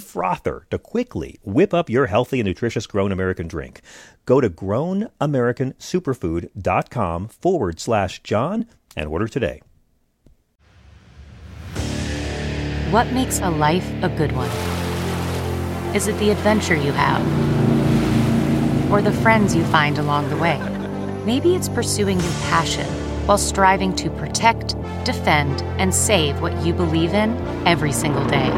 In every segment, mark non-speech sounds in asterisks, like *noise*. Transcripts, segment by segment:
frother to quickly whip up your healthy and nutritious Grown American drink. Go to grownamericansuperfood.com forward slash John and order today. What makes a life a good one? Is it the adventure you have? Or the friends you find along the way? Maybe it's pursuing your passion while striving to protect, defend, and save what you believe in every single day.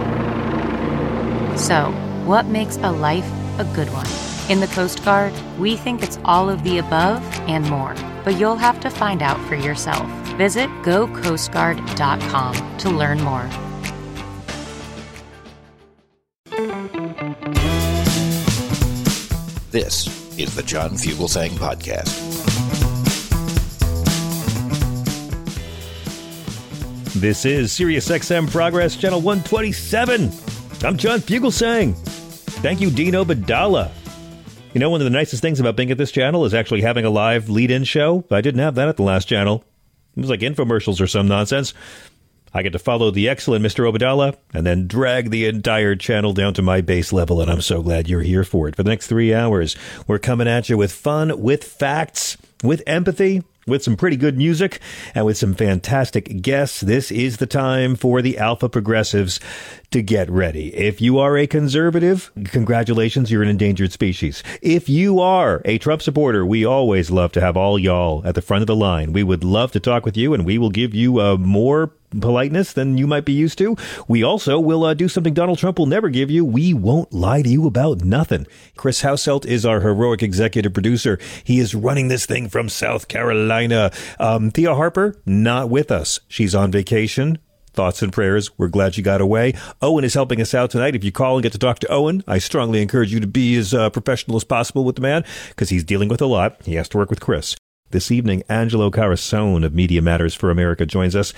So, what makes a life a good one? In the Coast Guard, we think it's all of the above and more, but you'll have to find out for yourself. Visit gocoastguard.com to learn more. This is the John Fugelsang Podcast. This is SiriusXM Progress Channel 127. I'm John Fugelsang. Thank you, Dino Obeidallah. You know, one of the nicest things about being at this channel is actually having a live lead in show. I didn't have that at the last channel. It was like infomercials or some nonsense. I get to follow the excellent Mr. Obeidallah and then drag the entire channel down to my base level, and I'm so glad you're here for it. For the next three hours, we're coming at you with fun, with facts, with empathy, with some pretty good music and with some fantastic guests. This is the time for the Alpha Progressives to get ready. If you are a conservative, congratulations, you're an endangered species. If you are a Trump supporter, we always love to have all y'all at the front of the line. We would love to talk with you and we will give you a more politeness than you might be used to. We also will uh, do something Donald Trump will never give you. We won't lie to you about nothing. Chris Hauselt is our heroic executive producer. He is running this thing from South Carolina. Um, Thea Harper, not with us. She's on vacation thoughts and prayers. We're glad she got away. Owen is helping us out tonight. If you call and get to talk to Owen, I strongly encourage you to be as uh, professional as possible with the man because he's dealing with a lot. He has to work with Chris. This evening, Angelo Carusone of Media Matters for America joins us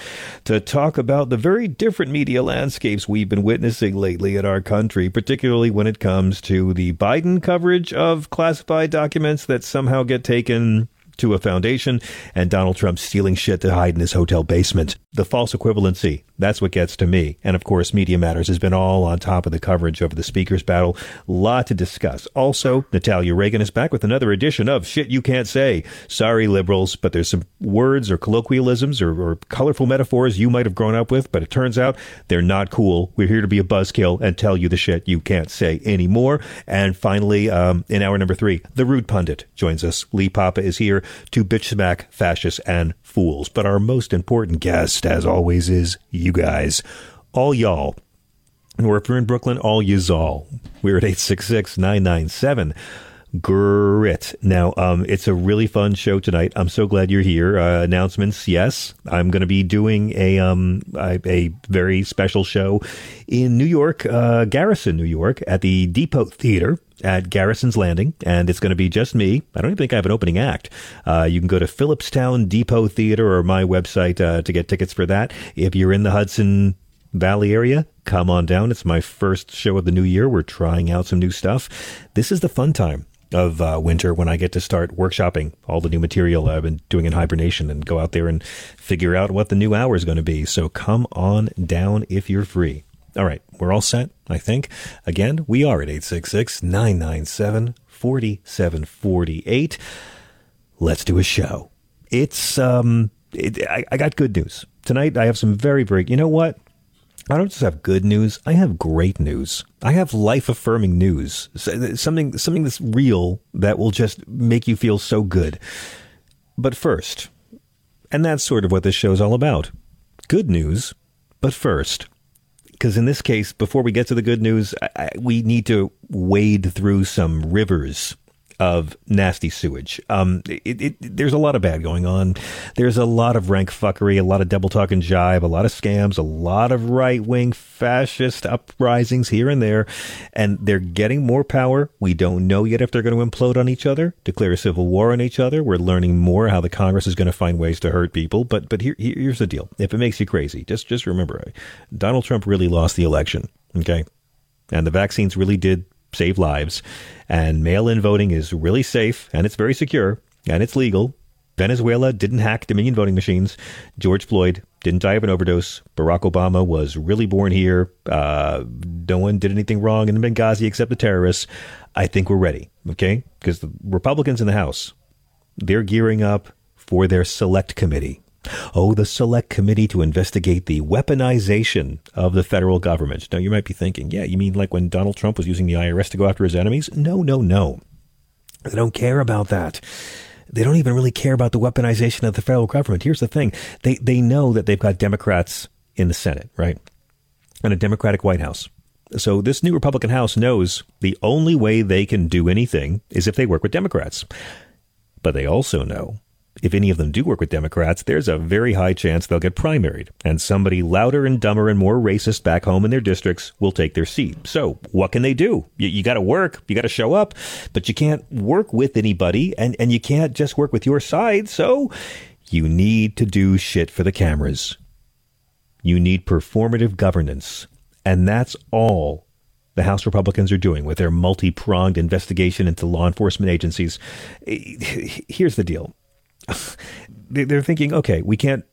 to talk about the very different media landscapes we've been witnessing lately in our country, particularly when it comes to the Biden coverage of classified documents that somehow get taken to a foundation and Donald Trump stealing shit to hide in his hotel basement. The false equivalency, that's what gets to me. And of course, Media Matters has been all on top of the coverage over the speaker's battle. Lot to discuss. Also, Natalia Reagan is back with another edition of Shit You Can't Say. Sorry, liberals, but there's some words or colloquialisms or, or colorful metaphors you might have grown up with, but it turns out they're not cool. We're here to be a buzzkill and tell you the shit you can't say anymore. And finally, um, in hour number three, the rude pundit joins us. Lee Papa is here to bitch smack fascists and fools. But our most important guest, as always, is you guys. All y'all. Or if you're in Brooklyn, all yous all. We're at 866 997 grit. Now, um, it's a really fun show tonight. I'm so glad you're here. Uh, announcements, yes. I'm going to be doing a um a, a, very special show in New York, uh, Garrison, New York, at the Depot Theater at Garrison's Landing, and it's going to be just me. I don't even think I have an opening act. Uh, you can go to Philipstown Depot Theater or my website uh, to get tickets for that. If you're in the Hudson Valley area, come on down. It's my first show of the new year. We're trying out some new stuff. This is the fun time of uh, winter when I get to start workshopping all the new material I've been doing in hibernation and go out there and figure out what the new hour is going to be. So come on down if you're free. All right, we're all set, I think. Again, we are at 866 997 4748. Let's do a show. It's, um, it, I, I got good news. Tonight, I have some very, very, you know what? I don't just have good news. I have great news. I have life affirming news. Uh, something, something that's real that will just make you feel so good. But first, and that's sort of what this show's all about good news, but first, because in this case, before we get to the good news, I, we need to wade through some rivers of nasty sewage. Um, it, it, there's a lot of bad going on. There's a lot of rank fuckery, a lot of double talk and jive, a lot of scams, a lot of right wing fascist uprisings here and there, and they're getting more power. We don't know yet if they're going to implode on each other, declare a civil war on each other. We're learning more how the Congress is going to find ways to hurt people. But but here, here's the deal: if it makes you crazy, just just remember, Donald Trump really lost the election. Okay. And the vaccines really did save lives. And mail in voting is really safe and it's very secure and it's legal. Venezuela didn't hack Dominion voting machines. George Floyd didn't die of an overdose. Barack Obama was really born here. Uh, no one did anything wrong in Benghazi except the terrorists. I think we're ready, okay? Because the Republicans in the House, they're gearing up for their select committee. Oh, the select committee to investigate the weaponization of the federal government. Now, you might be thinking, yeah, you mean like when Donald Trump was using the IRS to go after his enemies? No, no, no. They don't care about that. They don't even really care about the weaponization of the federal government. Here's the thing they, they know that they've got Democrats in the Senate, right? And a Democratic White House. So this new Republican House knows the only way they can do anything is if they work with Democrats. But they also know if any of them do work with Democrats, there's a very high chance they'll get primaried, and somebody louder and dumber and more racist back home in their districts will take their seat. So, what can they do? You, you got to work, you got to show up, but you can't work with anybody, and, and you can't just work with your side. So, you need to do shit for the cameras. You need performative governance, and that's all the House Republicans are doing with their multi pronged investigation into law enforcement agencies. Eh, here's the deal *laughs* they're thinking, okay, we can't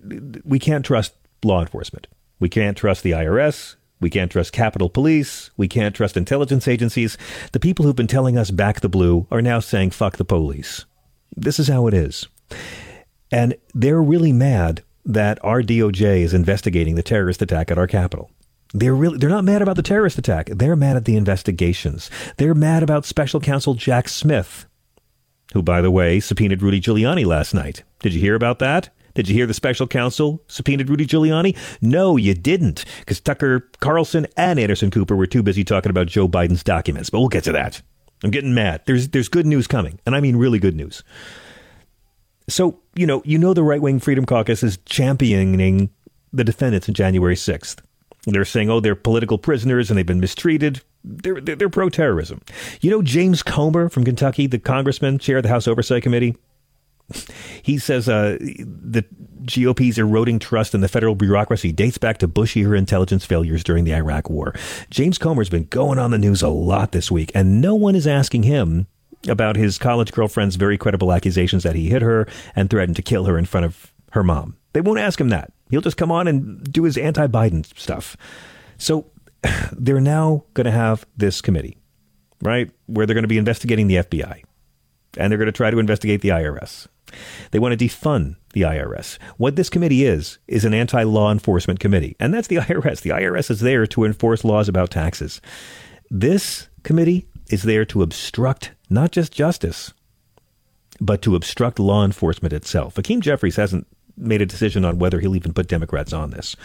we can't trust law enforcement. We can't trust the IRS. We can't trust Capitol Police. We can't trust intelligence agencies. The people who've been telling us back the blue are now saying fuck the police. This is how it is. And they're really mad that our DOJ is investigating the terrorist attack at our Capitol. They're really they're not mad about the terrorist attack. They're mad at the investigations. They're mad about special counsel Jack Smith who, by the way, subpoenaed Rudy Giuliani last night. Did you hear about that? Did you hear the special counsel subpoenaed Rudy Giuliani? No, you didn't, because Tucker Carlson and Anderson Cooper were too busy talking about Joe Biden's documents. But we'll get to that. I'm getting mad. There's there's good news coming, and I mean really good news. So you know you know the right wing Freedom Caucus is championing the defendants in January 6th. They're saying, oh, they're political prisoners and they've been mistreated. They're, they're, pro terrorism. You know, James Comer from Kentucky, the congressman, chair of the House Oversight Committee, he says uh, the GOP's eroding trust in the federal bureaucracy dates back to Bush era intelligence failures during the Iraq War. James Comer's been going on the news a lot this week, and no one is asking him about his college girlfriend's very credible accusations that he hit her and threatened to kill her in front of her mom. They won't ask him that. He'll just come on and do his anti Biden stuff. So *sighs* they're now going to have this committee, right? Where they're going to be investigating the FBI and they're going to try to investigate the IRS. They want to defund the IRS. What this committee is, is an anti law enforcement committee. And that's the *laughs* IRS. The IRS is there to enforce laws about taxes. This committee is there to obstruct not just justice, but to obstruct law enforcement itself. Hakeem Jeffries hasn't made a decision on whether he'll even put Democrats on this.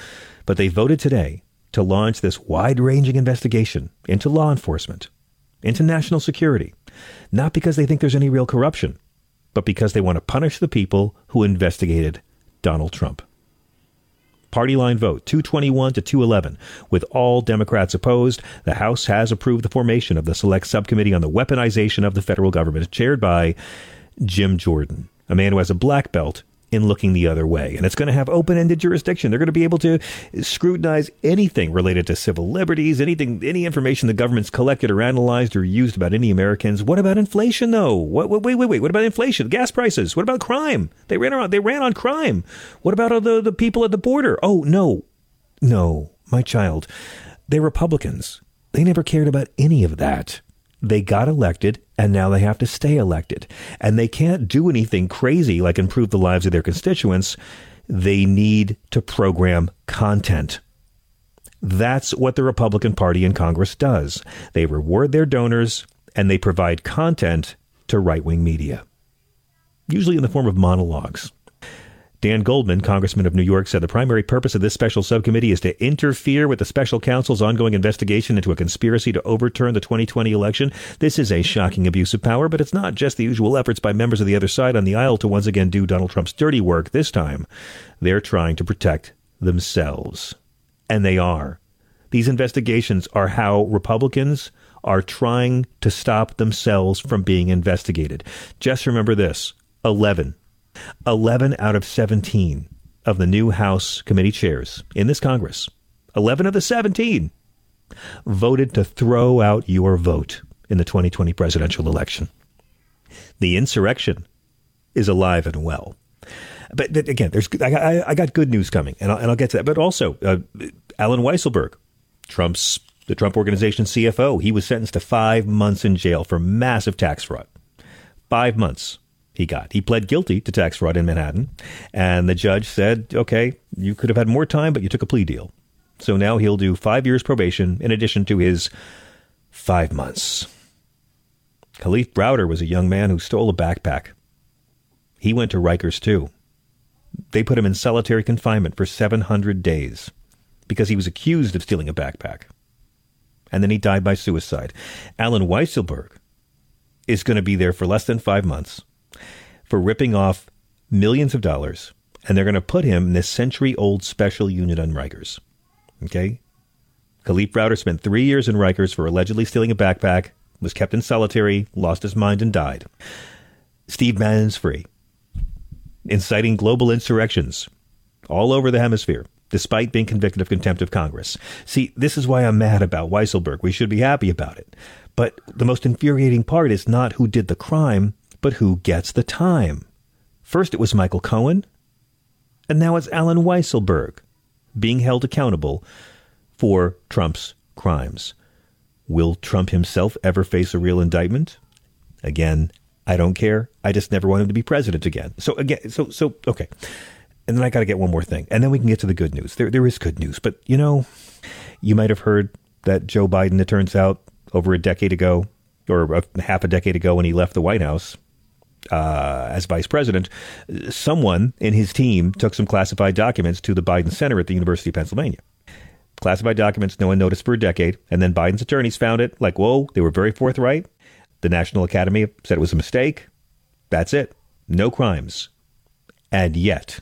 But they voted today to launch this wide ranging investigation into law enforcement, into national security, not because they think there's any real corruption, but because they want to punish the people who investigated Donald Trump. Party line vote 221 to 211. With all Democrats opposed, the House has approved the formation of the Select Subcommittee on the Weaponization of the Federal Government, chaired by Jim Jordan, a man who has a black belt in looking the other way. And it's going to have open ended jurisdiction. They're going to be able to scrutinize anything related to civil liberties, anything, any information the government's collected or analyzed or used about any Americans. What about inflation, though? What, wait, wait, wait. What about inflation? Gas prices? What about crime? They ran on, they ran on crime. What about the, the people at the border? Oh, no. No, my child. They're Republicans. They never cared about any of that. They got elected and now they have to stay elected. And they can't do anything crazy like improve the lives of their constituents. They need to program content. That's what the Republican Party in Congress does. They reward their donors and they provide content to right wing media, usually in the form of monologues. Dan Goldman, Congressman of New York, said the primary purpose of this special subcommittee is to interfere with the special counsel's ongoing investigation into a conspiracy to overturn the 2020 election. This is a shocking abuse of power, but it's not just the usual efforts by members of the other side on the aisle to once again do Donald Trump's dirty work. This time, they're trying to protect themselves. And they are. These investigations are how Republicans are trying to stop themselves from being investigated. Just remember this 11 11 out of 17 of the new House committee chairs in this Congress, 11 of the 17, voted to throw out your vote in the 2020 presidential election. The insurrection is alive and well. But again, there's I, I got good news coming, and I'll, and I'll get to that. But also, uh, Allen Weisselberg, Trump's the Trump Organization CFO, he was sentenced to five months in jail for massive tax fraud. Five months he got. He pled guilty to tax fraud in Manhattan, and the judge said, okay, you could have had more time, but you took a plea deal. So now he'll do five years probation in addition to his five months. Kalief Browder was a young man who stole a backpack. He went to Rikers too. They put him in solitary confinement for 700 days because he was accused of stealing a backpack. And then he died by suicide. Allen Weisselberg is going to be there for less than five months for ripping off millions of dollars, and they're going to put him in this century old special unit on Rikers. Okay? Kalief Browder spent three years in Rikers for allegedly stealing a backpack, was kept in solitary, lost his mind, and died. Steve Bannon's free, inciting global insurrections all over the hemisphere, despite being convicted of contempt of Congress. See, this is why I'm mad about Weisselberg. We should be happy about it. But the most infuriating part is not who did the crime, but who gets the time? First it was Michael Cohen, and now it's Allen Weisselberg being held accountable for Trump's crimes. Will Trump himself ever face a real indictment? Again, I don't care. I just never want him to be president again. So again, so so okay. And then I got to get one more thing, and then we can get to the good news. There there is good news, but you know, you might have heard that Joe Biden. It turns out over a decade ago, or a, half a decade ago, when he left the White House, uh, as vice president, someone in his team took some classified documents to the Biden Center at the University of Pennsylvania. Classified documents no one noticed for a decade, and then Biden's attorneys found it. Like, whoa, they were very forthright. The National Academy said it was a mistake. That's it. No crimes. And yet,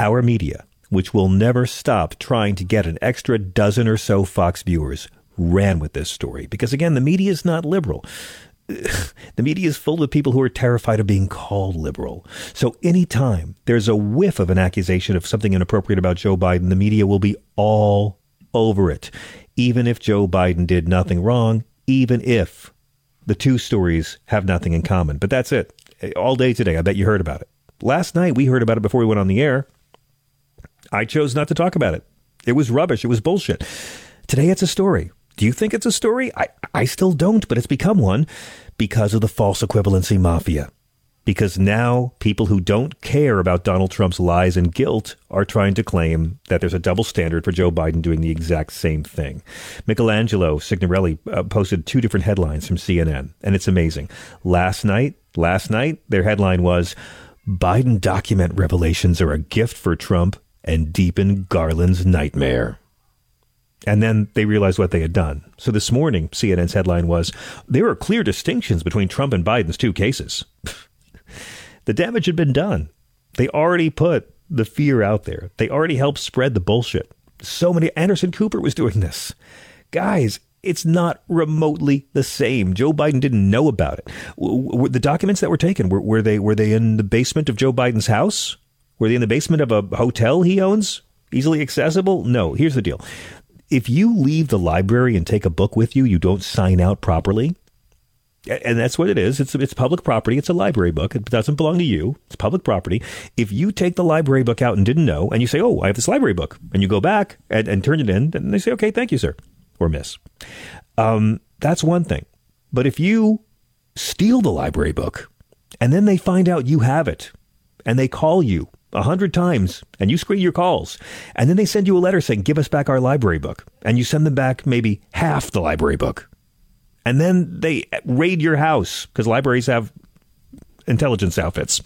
our media, which will never stop trying to get an extra dozen or so Fox viewers, ran with this story because, again, the media is not liberal *sighs* the media is full of people who are terrified of being called liberal. So anytime there's a whiff of an accusation of something inappropriate about Joe Biden, the media will be all over it. Even if Joe Biden did nothing wrong, even if the two stories have nothing in common. But that's it. All day today, I bet you heard about it. Last night, we heard about it before we went on the air. I chose not to talk about it. It was rubbish. It was bullshit. Today, it's a story. Do you think it's a story? I, I still don't, but it's become one because of the false equivalency mafia. Because now people who don't care about Donald Trump's lies and guilt are trying to claim that there's a double standard for Joe Biden doing the exact same thing. Michelangelo Signorile uh, posted two different headlines from CNN, and it's amazing. Last night, last night, their headline was Biden document revelations are a gift for Trump and deepen Garland's nightmare. And then they realized what they had done. So this morning, CNN's headline was There are clear distinctions between Trump and Biden's two cases. *laughs* the damage had been done. They already put the fear out there, they already helped spread the bullshit. So many. Anderson Cooper was doing this. Guys, it's not remotely the same. Joe Biden didn't know about it. The documents that were taken were, were they were they in the basement of Joe Biden's house? Were they in the basement of a hotel he owns? Easily accessible? No. Here's the deal if you leave the library and take a book with you, you don't sign out properly. And that's what it is. It's it's public property. It's a library book. It doesn't belong to you. It's public property. If you take the library book out and didn't know, and you say, "Oh, I have this library book," and you go back and, and turn it in, and they say, "Okay, thank you, sir," or "Miss," um, that's one thing. But if you steal the library book, and then they find out you have it, and they call you a hundred times and you screen your calls. And then they send you a letter saying, give us back our library book. And you send them back maybe half the library book. And then they raid your house because libraries have intelligence outfits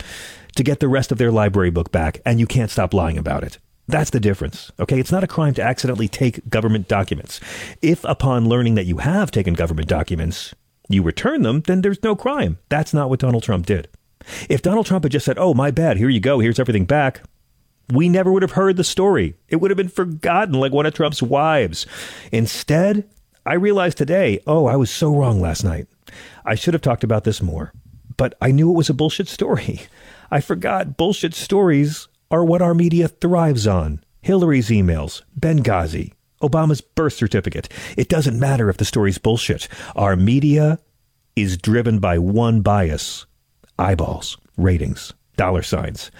to get the rest of their library book back, and you can't stop lying about it. That's the difference. Okay. It's not a crime to accidentally take government documents. If upon learning that you have taken government documents, you return them, then there's no crime. That's not what Donald Trump did. If Donald Trump had just said, oh, my bad, here you go, here's everything back, we never would have heard the story. It would have been forgotten like one of Trump's wives. Instead, I realized today, oh, I was so wrong last night. I should have talked about this more, but I knew it was a bullshit story. *laughs* I forgot bullshit stories are what our media thrives on. Hillary's emails, Benghazi, Obama's birth certificate. It doesn't matter if the story's bullshit. Our media is driven by one bias eyeballs, ratings, dollar signs.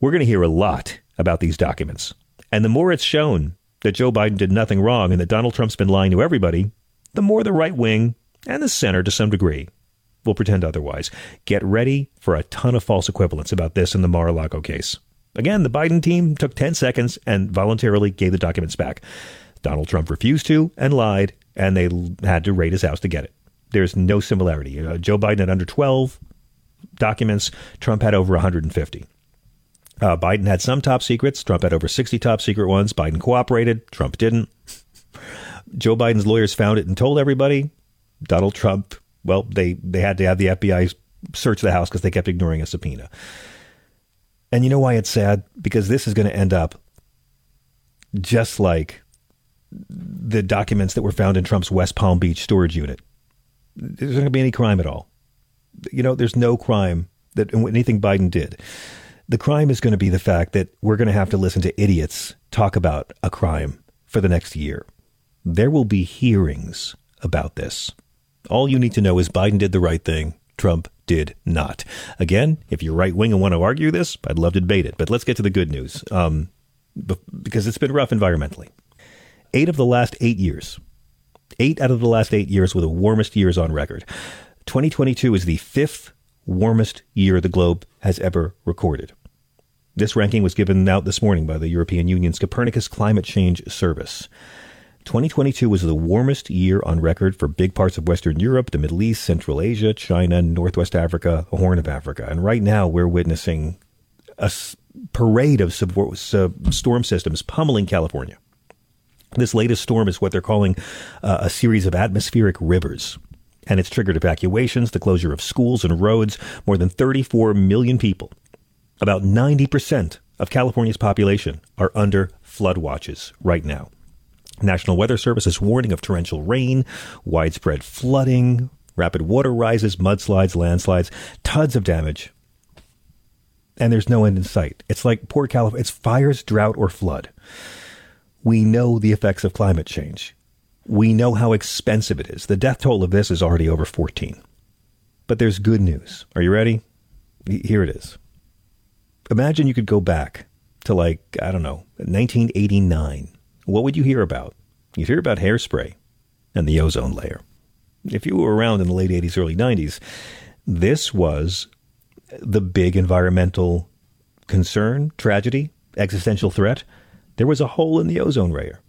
We're going to hear a lot about these documents. And the more it's shown that Joe Biden did nothing wrong and that Donald Trump's been lying to everybody, the more the right wing and the center to some degree will pretend otherwise. Get ready for a ton of false equivalents about this in the Mar a Lago case. Again, the Biden team took 10 seconds and voluntarily gave the documents back. Donald Trump refused to and lied, and they had to raid his house to get it. There's no similarity. Uh, Joe Biden at under 12 documents, Trump had over 150. Uh, Biden had some top secrets. Trump had over 60 top secret ones. Biden cooperated. Trump didn't. Joe Biden's lawyers found it and told everybody. Donald Trump, well, they, they had to have the FBI search the house because they kept ignoring a subpoena. And you know why it's sad? Because this is going to end up just like the documents that were found in Trump's West Palm Beach storage unit. There's not going to be any crime at all. You know, there's no crime that anything Biden did. The crime is going to be the fact that we're going to have to listen to idiots talk about a crime for the next year. There will be hearings about this. All you need to know is Biden did the right thing, Trump did not. Again, if you're right wing and want to argue this, I'd love to debate it. But let's get to the good news um, because it's been rough environmentally. Eight of the last eight years, eight out of the last eight years were the warmest years on record. 2022 is the fifth warmest year the globe has ever recorded. This ranking was given out this morning by the European Union's Copernicus Climate Change Service. 2022 was the warmest year on record for big parts of Western Europe, the Middle East, Central Asia, China, Northwest Africa, the Horn of Africa. And right now we're witnessing a parade of storm systems pummeling California. This latest storm is what they're calling uh, a series of atmospheric rivers. And it's triggered evacuations, the closure of schools and roads. More than 34 million people about 90% of California's population are under flood watches right now. National Weather Service is warning of torrential rain, widespread flooding, rapid water rises, mudslides, landslides, tons of damage. And there's no end in sight. It's like poor California. It's fires, drought, or flood. We know the effects of climate change. We know how expensive it is. The death toll of this is already over 14. But there's good news. Are you ready? Here it is imagine you could go back to like, I don't know, 1989. What would you hear about? You'd hear about hairspray and the ozone layer. If you were around in the late 80s, early 90s, this was the big environmental concern, tragedy, existential threat. There was a hole in the ozone layer.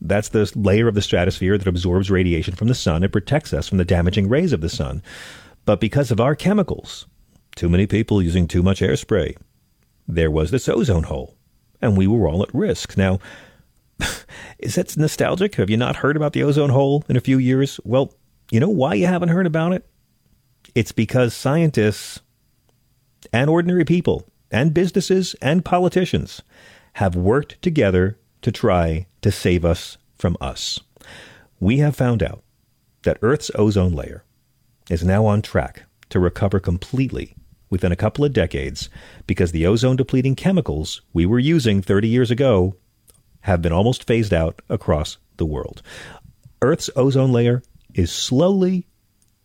That's the layer of the stratosphere that absorbs radiation from the sun and protects us from the damaging rays of the sun. But because of our chemicals, too many people using too much hairspray. There was this ozone hole, and we were all at risk. Now, *laughs* is that nostalgic? Have you not heard about the ozone hole in a few years? Well, you know why you haven't heard about it? It's because scientists and ordinary people and businesses and politicians have worked together to try to save us from us. We have found out that Earth's ozone layer is now on track to recover completely within a couple of decades because the ozone depleting chemicals we were using 30 years ago have been almost phased out across the world. Earth's ozone layer is slowly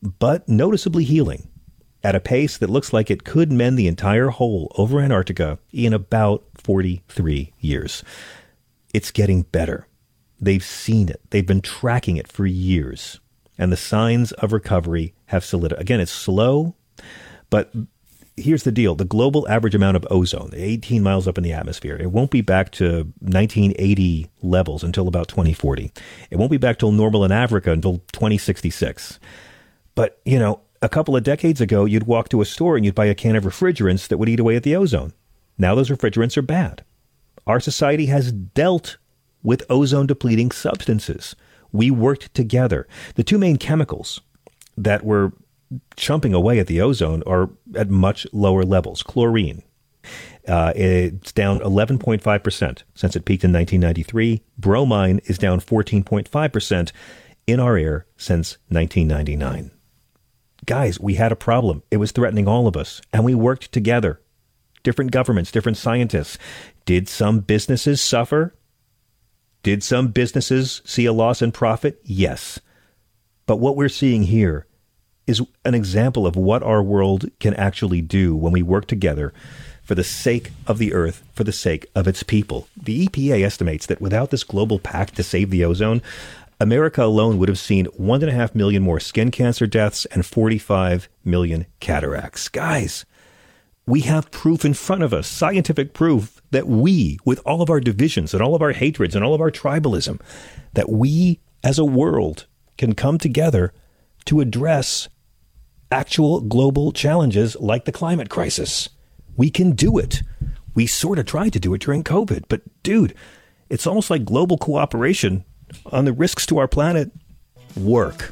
but noticeably healing at a pace that looks like it could mend the entire hole over Antarctica in about 43 years. It's getting better. They've seen it. They've been tracking it for years. And the signs of recovery have solidified. Again, it's slow, but here's the deal the global average amount of ozone, 18 miles up in the atmosphere, it won't be back to 1980 levels until about 2040. It won't be back to normal in Africa until 2066. But, you know, a couple of decades ago, you'd walk to a store and you'd buy a can of refrigerants that would eat away at the ozone. Now those refrigerants are bad. Our society has dealt with ozone depleting substances. We worked together. The two main chemicals that were chumping away at the ozone are at much lower levels. Chlorine. Uh, it's down 11.5% since it peaked in 1993. Bromine is down 14.5% in our air since 1999. Guys, we had a problem. It was threatening all of us, and we worked together. Different governments, different scientists. Did some businesses suffer? Did some businesses see a loss in profit? Yes. But what we're seeing here is an example of what our world can actually do when we work together for the sake of the earth, for the sake of its people. The EPA estimates that without this global pact to save the ozone, America alone would have seen 1.5 million more skin cancer deaths and 45 million cataracts. Guys, we have proof in front of us, scientific proof, that we, with all of our divisions and all of our hatreds and all of our tribalism, that we as a world can come together to address actual global challenges like the climate crisis. We can do it. We sort of tried to do it during COVID, but dude, it's almost like global cooperation on the risks to our planet work.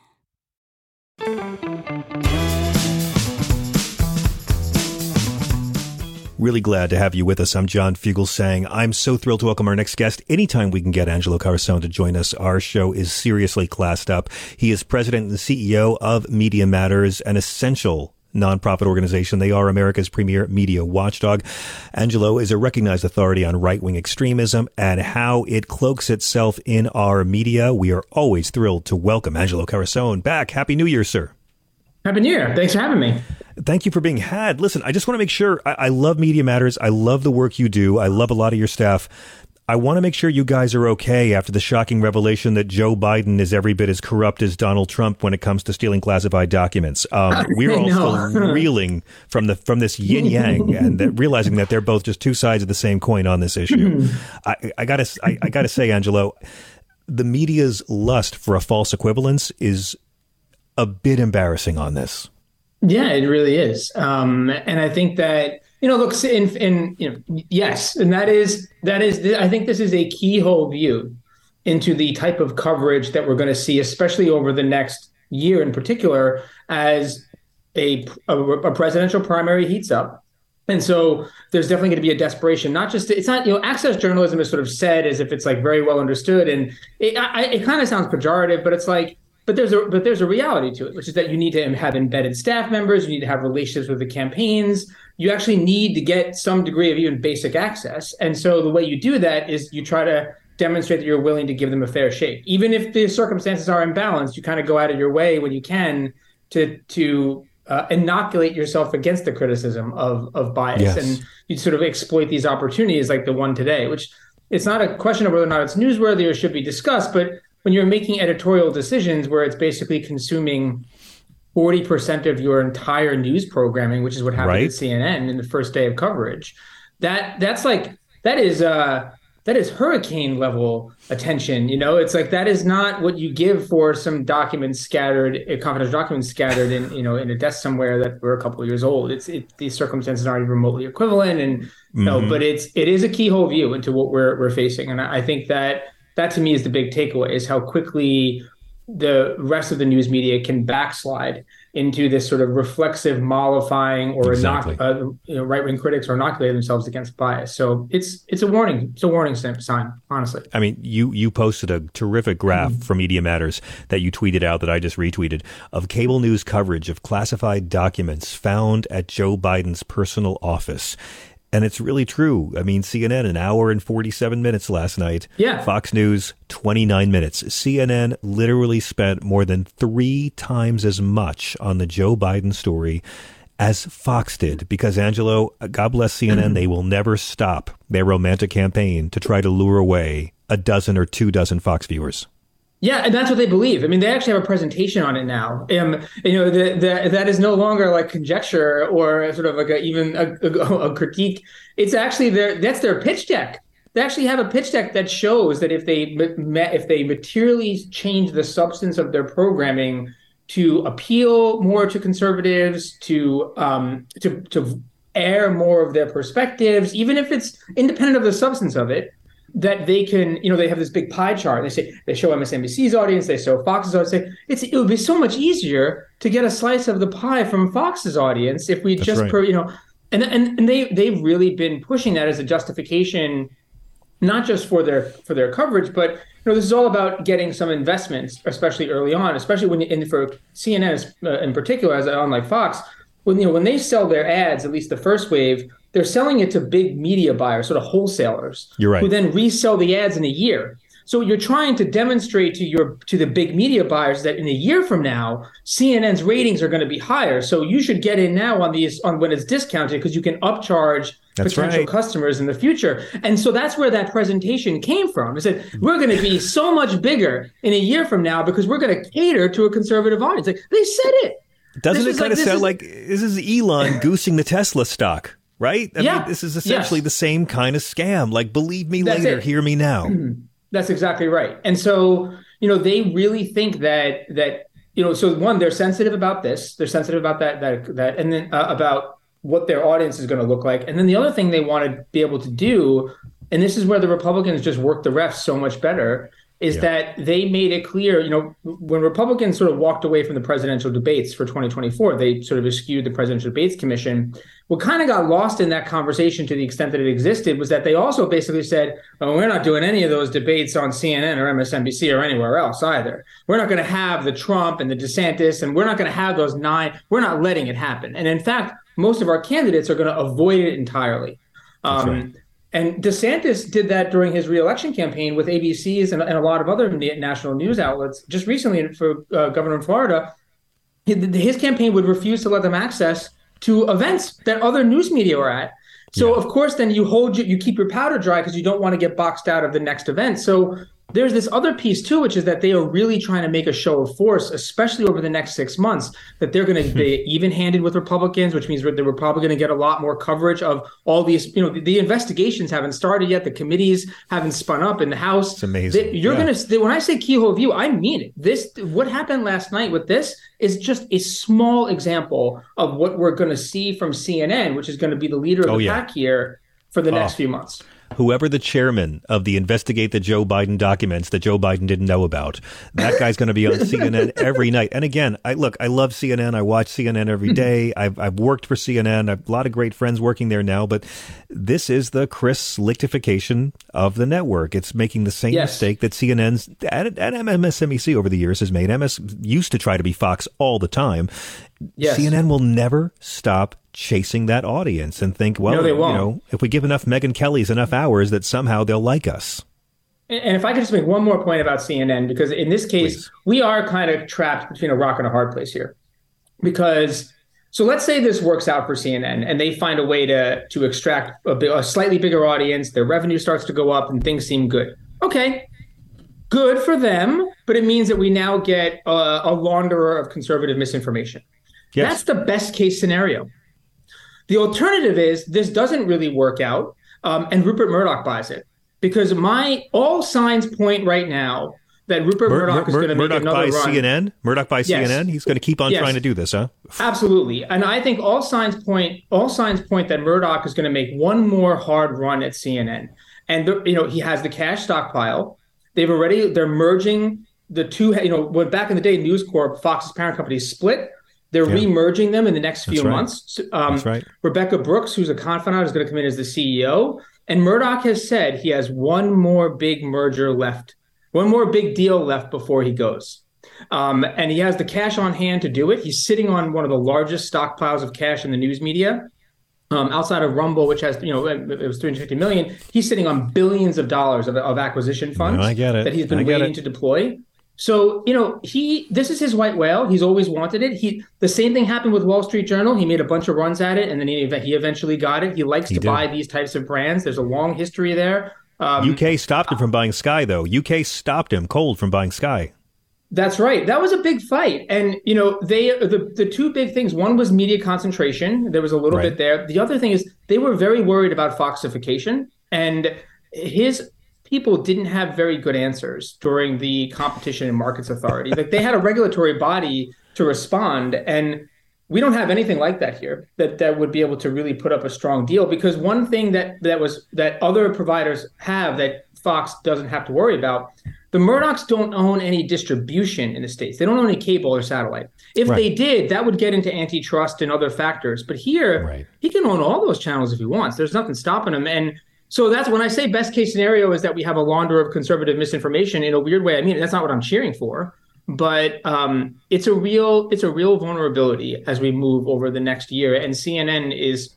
Really glad to have you with us. I'm John Fugelsang. I'm so thrilled to welcome our next guest. Anytime we can get Angelo Carusone to join us, our show is seriously classed up. He is president and CEO of Media Matters, an essential nonprofit organization. They are America's premier media watchdog. Angelo is a recognized authority on right wing extremism and how it cloaks itself in our media. We are always thrilled to welcome Angelo Carusone back. Happy New Year, sir. Happy New Year. Thanks for having me. Thank you for being had. Listen, I just want to make sure I, I love Media Matters. I love the work you do. I love a lot of your staff. I want to make sure you guys are okay after the shocking revelation that Joe Biden is every bit as corrupt as Donald Trump when it comes to stealing classified documents. Um, *laughs* we're all still reeling from the from this yin yang and that, realizing that they're both just two sides of the same coin on this issue. I, I gotta I, I gotta say, Angelo, the media's lust for a false equivalence is a bit embarrassing on this. Yeah, it really is. Um, and I think that you know, look, in in you know, yes, and that is that is I think this is a keyhole view into the type of coverage that we're going to see, especially over the next year in particular, as a, a, a presidential primary heats up. And so there's definitely going to be a desperation, not just it's not, you know, access journalism is sort of said as if it's like very well understood. And it, I, it kind of sounds pejorative, but it's like, but there's a but there's a reality to it, which is that you need to have embedded staff members, you need to have relationships with the campaigns. You actually need to get some degree of even basic access. And so the way you do that is you try to demonstrate that you're willing to give them a fair shake. Even if the circumstances are imbalanced, you kind of go out of your way when you can to to uh, inoculate yourself against the criticism of of bias, yes. and you sort of exploit these opportunities like the one today, which it's not a question of whether or not it's newsworthy or should be discussed, but when you're making editorial decisions where it's basically consuming 40% of your entire news programming, which is what happened right. at CNN in the first day of coverage, that that's like that is uh that is hurricane level attention. You know, it's like that is not what you give for some documents scattered, confidential documents scattered in you know in a desk somewhere that were a couple of years old. It's it, these circumstances aren't even remotely equivalent, and mm-hmm. no, but it's it is a keyhole view into what we're we're facing, and I think that that to me is the big takeaway is how quickly the rest of the news media can backslide into this sort of reflexive mollifying or exactly. inoc- uh, you know, right wing critics or inoculate themselves against bias. So it's it's a warning. It's a warning sign, honestly. I mean, you you posted a terrific graph mm-hmm. from Media Matters that you tweeted out that I just retweeted of cable news coverage of classified documents found at Joe Biden's personal office. And it's really true. I mean, CNN, an hour and 47 minutes last night. Yeah. Fox News, 29 minutes. CNN literally spent more than three times as much on the Joe Biden story as Fox did. Because, Angelo, God bless CNN, mm-hmm. they will never stop their romantic campaign to try to lure away a dozen or two dozen Fox viewers. Yeah, and that's what they believe. I mean, they actually have a presentation on it now. Um, you know, the, that is no longer like conjecture or sort of like a, even a, a, a critique. It's actually their that's their pitch deck. They actually have a pitch deck that shows that if they if they materially change the substance of their programming to appeal more to conservatives, to um, to to air more of their perspectives, even if it's independent of the substance of it, that they can, you know, they have this big pie chart. They say they show MSNBC's audience, they show Fox's audience. Say it's it would be so much easier to get a slice of the pie from Fox's audience if we That's just, right. per, you know, and and and they they've really been pushing that as a justification, not just for their for their coverage, but you know, this is all about getting some investments, especially early on, especially when in for CNN uh, in particular, as unlike Fox, when you know when they sell their ads, at least the first wave they're selling it to big media buyers, sort of wholesalers. You're right. Who then resell the ads in a year. So you're trying to demonstrate to your to the big media buyers that in a year from now, CNN's ratings are going to be higher. So you should get in now on these on when it's discounted because you can upcharge that's potential right. customers in the future. And so that's where that presentation came from. It said we're going to be so much bigger in a year from now because we're going to cater to a conservative audience. Like they said it. Doesn't this it kind like, of sound is, like this is Elon goosing the Tesla stock? Right? I yeah. Mean, this is essentially yes. the same kind of scam. Like, believe me That's later, it. hear me now. That's exactly right. And so, you know, they really think that that you know, so one, they're sensitive about this. They're sensitive about that that that, and then uh, about what their audience is going to look like. And then the other thing they want to be able to do, and this is where the Republicans just work the refs so much better, is yeah. that they made it clear, you know, when Republicans sort of walked away from the presidential debates for 2024, they sort of eschewed the presidential debates commission. What kind of got lost in that conversation to the extent that it existed was that they also basically said, oh, we're not doing any of those debates on CNN or MSNBC or anywhere else either. We're not going to have the Trump and the DeSantis, and we're not going to have those nine. We're not letting it happen. And in fact, most of our candidates are going to avoid it entirely. Um. And DeSantis did that during his reelection campaign with ABCs and, and a lot of other national news outlets. Just recently, for uh, governor of Florida, his campaign would refuse to let them access to events that other news media are at. So yeah. of course, then you hold you, you keep your powder dry because you don't want to get boxed out of the next event. So there's this other piece too, which is that they are really trying to make a show of force, especially over the next six months, that they're going hmm. to be even handed with Republicans, which means that we're probably going to get a lot more coverage of all these, you know, the, the, investigations haven't started yet. The committees haven't spun up in the House. It's amazing. They, you're yeah. going to, when I say keyhole view, I mean it. This, what happened last night with this is just a small example of what we're going to see from CNN, which is going to be the leader of oh, the yeah. pack here for the oh. next oh. few months whoever the chairman of the investigate the Joe Biden documents that Joe Biden didn't know about, that guy's going to be on *laughs* CNN every night. And again, I look, I love CNN. I watch CNN every hmm. I've, I've worked for CNN. I have a lot of great friends working there now, but this is the Chris Lichtification of the network. It's making the same yes. mistake that CNN's and, and MSNBC over the years has made. MS used to try to be Fox all the time. Yes. CNN will never stop chasing that audience and think, well, no, you know, if we give enough Megyn Kelly's enough hours, that somehow they'll like us. And if I could just make one more point about CNN, because in this case, Please. we are kind of trapped between a rock and a hard place here. Because, so let's say this works out for CNN and they find a way to, to extract a, a slightly bigger audience, their revenue starts to go up and things seem good. Okay, good for them, but it means that we now get a, a launderer of conservative misinformation. Yes. That's the best case scenario. The alternative is this doesn't really work out, um, and Rupert Murdoch buys it because my all signs point right now that Rupert Mur- Murdoch is going to make Murdoch another run. CNN. Murdoch by yes. CNN. He's going to keep on yes. trying to do this, huh? Absolutely, and I think all signs point all signs point that Murdoch is going to make one more hard run at CNN, and the, you know he has the cash stockpile. They've already they're merging the two, you know, when back in the day, News Corp, Fox's parent company split. They're Yeah. remerging them in the next few right. months. Um, That's right. Rebekah Brooks, who's a confidant, is going to come in as the CEO. And Murdoch has said he has one more big merger left, one more big deal left before he goes. Um, and he has the cash on hand to do it. He's sitting on one of the largest stockpiles of cash in the news media. Um, outside of Rumble, which has you know it it was 350 million, he's sitting on billions of dollars of, of acquisition funds No, I get it. that he's been I waiting to deploy. So you know he this is his white whale. He's always wanted it. He the same thing happened with Wall Street Journal. He made a bunch of runs at it, and then he he eventually got it. He likes He to did. buy these types of brands. There's a long history there. Um, UK stopped him from buying Sky, though. UK stopped him cold from buying Sky. That's right. That was a big fight, and you know they the the two big things. One was media concentration. There was a little Right. bit there. The other thing is they were very worried about foxification, and his people didn't have very good answers during the Competition and Markets Authority. like they had a regulatory body to respond, and we don't have anything like that here that that would be able to really put up a strong deal. Because one thing that that was that other providers have that Fox doesn't have to worry about. The Murdochs don't own any distribution in the States. They don't own any cable or satellite. If Right. they did, that would get into antitrust and other factors. But here, Right. he can own all those channels if he wants. There's nothing stopping him. And so that's when I say best case scenario is that we have a launderer of conservative misinformation in a weird way. I mean, that's not what I'm cheering for, but um, it's a real it's a real vulnerability as we move over the next year. And CNN is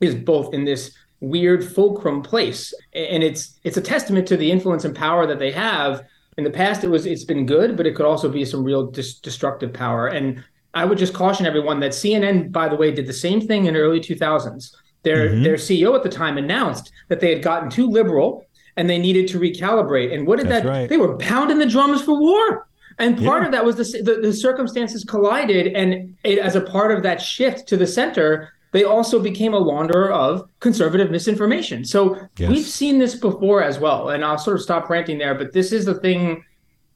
is both in this weird fulcrum place and it's it's a testament to the influence and power that they have in the past it was it's been good but it could also be some real dis- destructive power and i would just caution everyone that cnn by the way did the same thing in early 2000s their mm-hmm. their ceo at the time announced that they had gotten too liberal and they needed to recalibrate and what did That's that right. they were pounding the drums for war and part Yeah. of that was the, the the circumstances collided and it, as a part of that shift to the center they also became a launderer of conservative misinformation. So Yes. we've seen this before as well. And I'll sort of stop ranting there, but this is the thing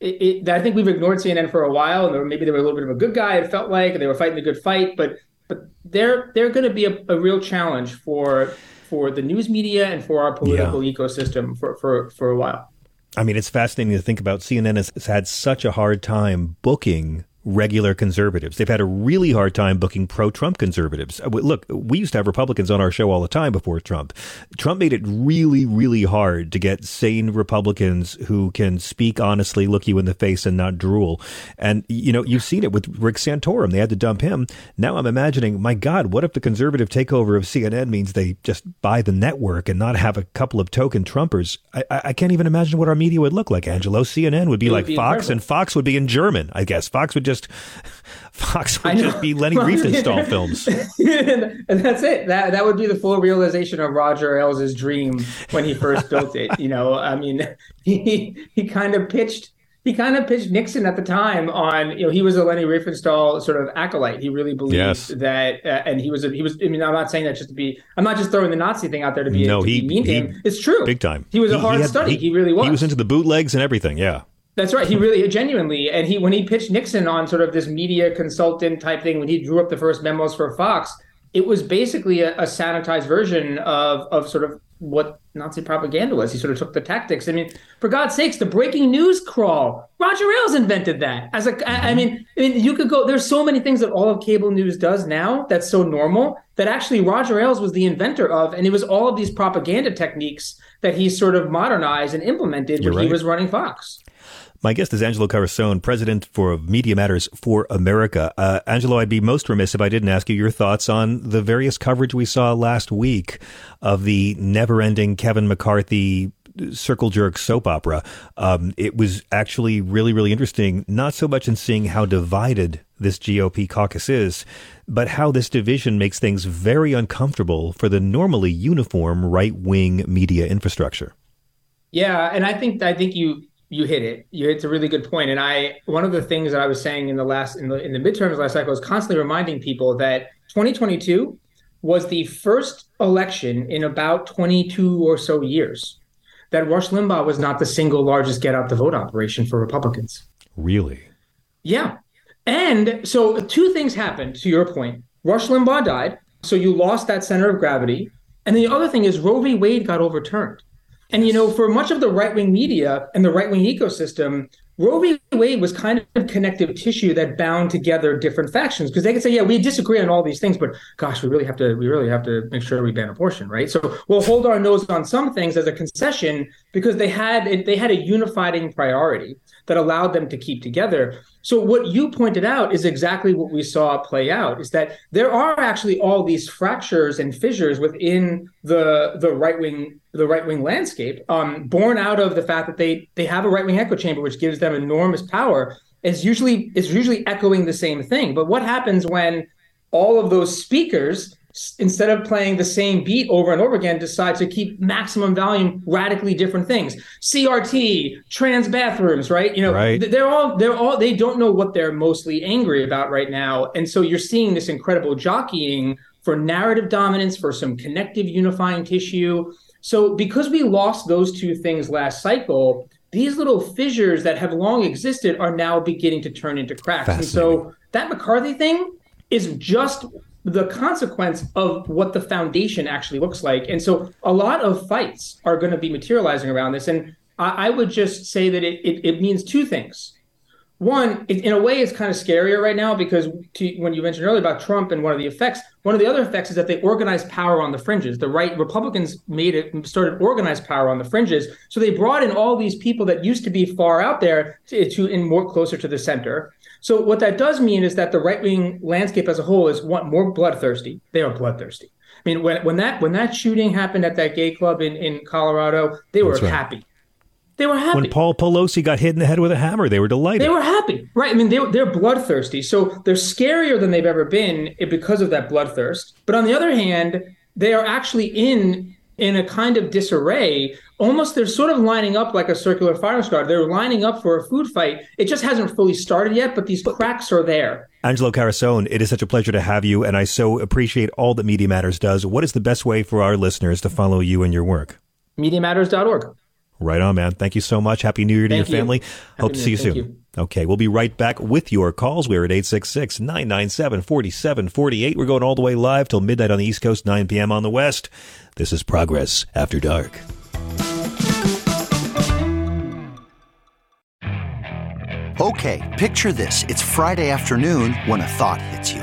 it, it, that I think we've ignored CNN for a while, and they were, maybe they were a little bit of a good guy. It felt like and they were fighting the good fight, but but they're they're going to be a, a real challenge for for the news media and for our political ecosystem for for for a while. I mean, it's fascinating to think about. CNN has, has had such a hard time booking regular conservatives. They've had a really hard time booking pro Trump conservatives. Uh, Look, we used to have Republicans on our show all the time before Trump. Trump made it really, really hard to get sane Republicans who can speak honestly, look you in the face, and not drool. And, you know, you've seen it with Rick Santorum. They had to dump him. Now I'm imagining, my God, what if the conservative takeover of CNN means they just buy the network and not have a couple of token Trumpers? I, I can't even imagine what our media would look like, Angelo. CNN would be It would like be Fox, incredible. and Fox would be in German, I guess. Fox would just *laughs* Fox would just be Leni Riefenstahl *laughs* films. *laughs* and that's it. That that would be the full realization of Roger Ailes' dream when he first built it. You know, I mean, he he kind of pitched he kind of pitched Nixon at the time on you know he was a Leni Riefenstahl sort of acolyte. He really believed Yes. that, uh, and he was a, he was. I mean, I'm not saying that just to be. I'm not just throwing the Nazi thing out there to be No, to he- be mean to him. It's true, Big time. He was a hard had- study. He, really was. He was into the bootlegs and everything. Yeah. That's right. He really genuinely, and he when he pitched Nixon on sort of this media consultant type thing when he drew up the first memos for Fox, it was basically a, a sanitized version of of sort of what Nazi propaganda was. He sort of took the tactics. I mean, for God's sakes, the breaking news crawl. Roger Ailes invented that. As a, I I mean, I mean, you could go. There's so many things that all of cable news does now that's so normal that actually Roger Ailes was the inventor of, and it was all of these propaganda techniques that he sort of modernized and implemented You're when he was running Fox. My guest is Angelo Carusone, president for Media Matters for America. Uh, Angelo, I'd be most remiss if I didn't ask you your thoughts on the various coverage we saw last week of the never-ending Kevin McCarthy circle jerk soap opera. Um, it was actually really, really interesting, not so much in seeing how divided this GOP caucus is, but how this division makes things very uncomfortable for the normally uniform right-wing media infrastructure. Yeah, and I think I think you you hit it. You it's a really good point. And I one of the things that I was saying in the last in the in the midterms last cycle is constantly reminding people that 2022 was the first election in about 22 or so years that Rush Limbaugh was not the single largest get out the vote operation for Republicans. Really? Yeah. And so two things happened to your point. Rush Limbaugh died, so you lost that center of gravity. And the other thing is Roe v. Wade got overturned. And you know, for much of the right-wing media and the right-wing ecosystem, Roe v. Wade was kind of connective tissue that bound together different factions because they could say, yeah, we disagree on all these things, but gosh, we really have to, we really have to make sure we ban abortion, right? So we'll hold our nose on some things as a concession because they had they had a unifying priority that allowed them to keep together. So what you pointed out is exactly what we saw play out is that there are actually all these fractures and fissures within the the right wing the right wing landscape, um, born out of the fact that they they have a right wing echo chamber, which gives them enormous power. Is usually is usually echoing the same thing. But what happens when all of those speakers instead of playing the same beat over and over again, decide to keep maximum volume, radically different things. CRT, trans bathrooms, right? You know, right. they're all they're all they don't know what they're mostly angry about right now, and so you're seeing this incredible jockeying for narrative dominance, for some connective unifying tissue. So because we lost those two things last cycle, these little fissures that have long existed are now beginning to turn into cracks. And so that McCarthy thing is just the consequence of what the foundation actually looks like. And so a lot of fights are going to be materializing around this. And I, I would just say that it, it, it means two things. One, it, in a way, it's kind of scarier right now because to, when you mentioned earlier about Trump and one of the effects, one of the other effects is that they organized power on the fringes. The right Republicans made it started organized power on the fringes, so they brought in all these people that used to be far out there to, to in more closer to the center. So what that does mean is that the right wing landscape as a whole is one more bloodthirsty. They are bloodthirsty. I mean, when when that when that shooting happened at that gay club in, in Colorado, they were right. happy. They were happy. When Paul Pelosi got hit in the head with a hammer, they were delighted. They were happy, right? I mean, they, they're bloodthirsty. So they're scarier than they've ever been because of that bloodthirst. But on the other hand, they are actually in in a kind of disarray. Almost they're sort of lining up like a circular firing squad. They're lining up for a food fight. It just hasn't fully started yet, but these cracks are there. Angelo Carusone, it is such a pleasure to have you, and I so appreciate all that Media Matters does. What is the best way for our listeners to follow you and your work? MediaMatters.org. Right on, man. Thank you so much. Happy New Year to Thank your family. You. Hope Happy to see you soon. You. Okay, we'll be right back with your calls. We're at 866 997 4748. We're going all the way live till midnight on the East Coast, 9 p.m. on the West. This is Progress After Dark. Okay, picture this. It's Friday afternoon when a thought hits you.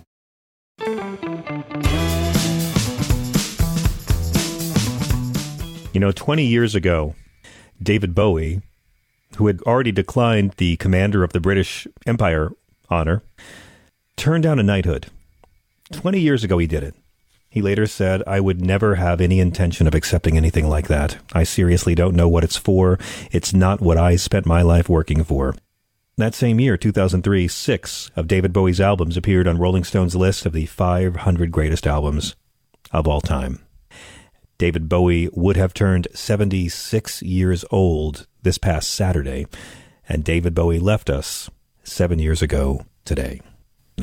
You know, 20 years ago, David Bowie, who had already declined the commander of the British Empire honor, turned down a knighthood. 20 years ago, he did it. He later said, I would never have any intention of accepting anything like that. I seriously don't know what it's for. It's not what I spent my life working for. That same year, 2003, six of David Bowie's albums appeared on Rolling Stone's list of the 500 greatest albums of all time. David Bowie would have turned 76 years old this past Saturday, and David Bowie left us seven years ago today.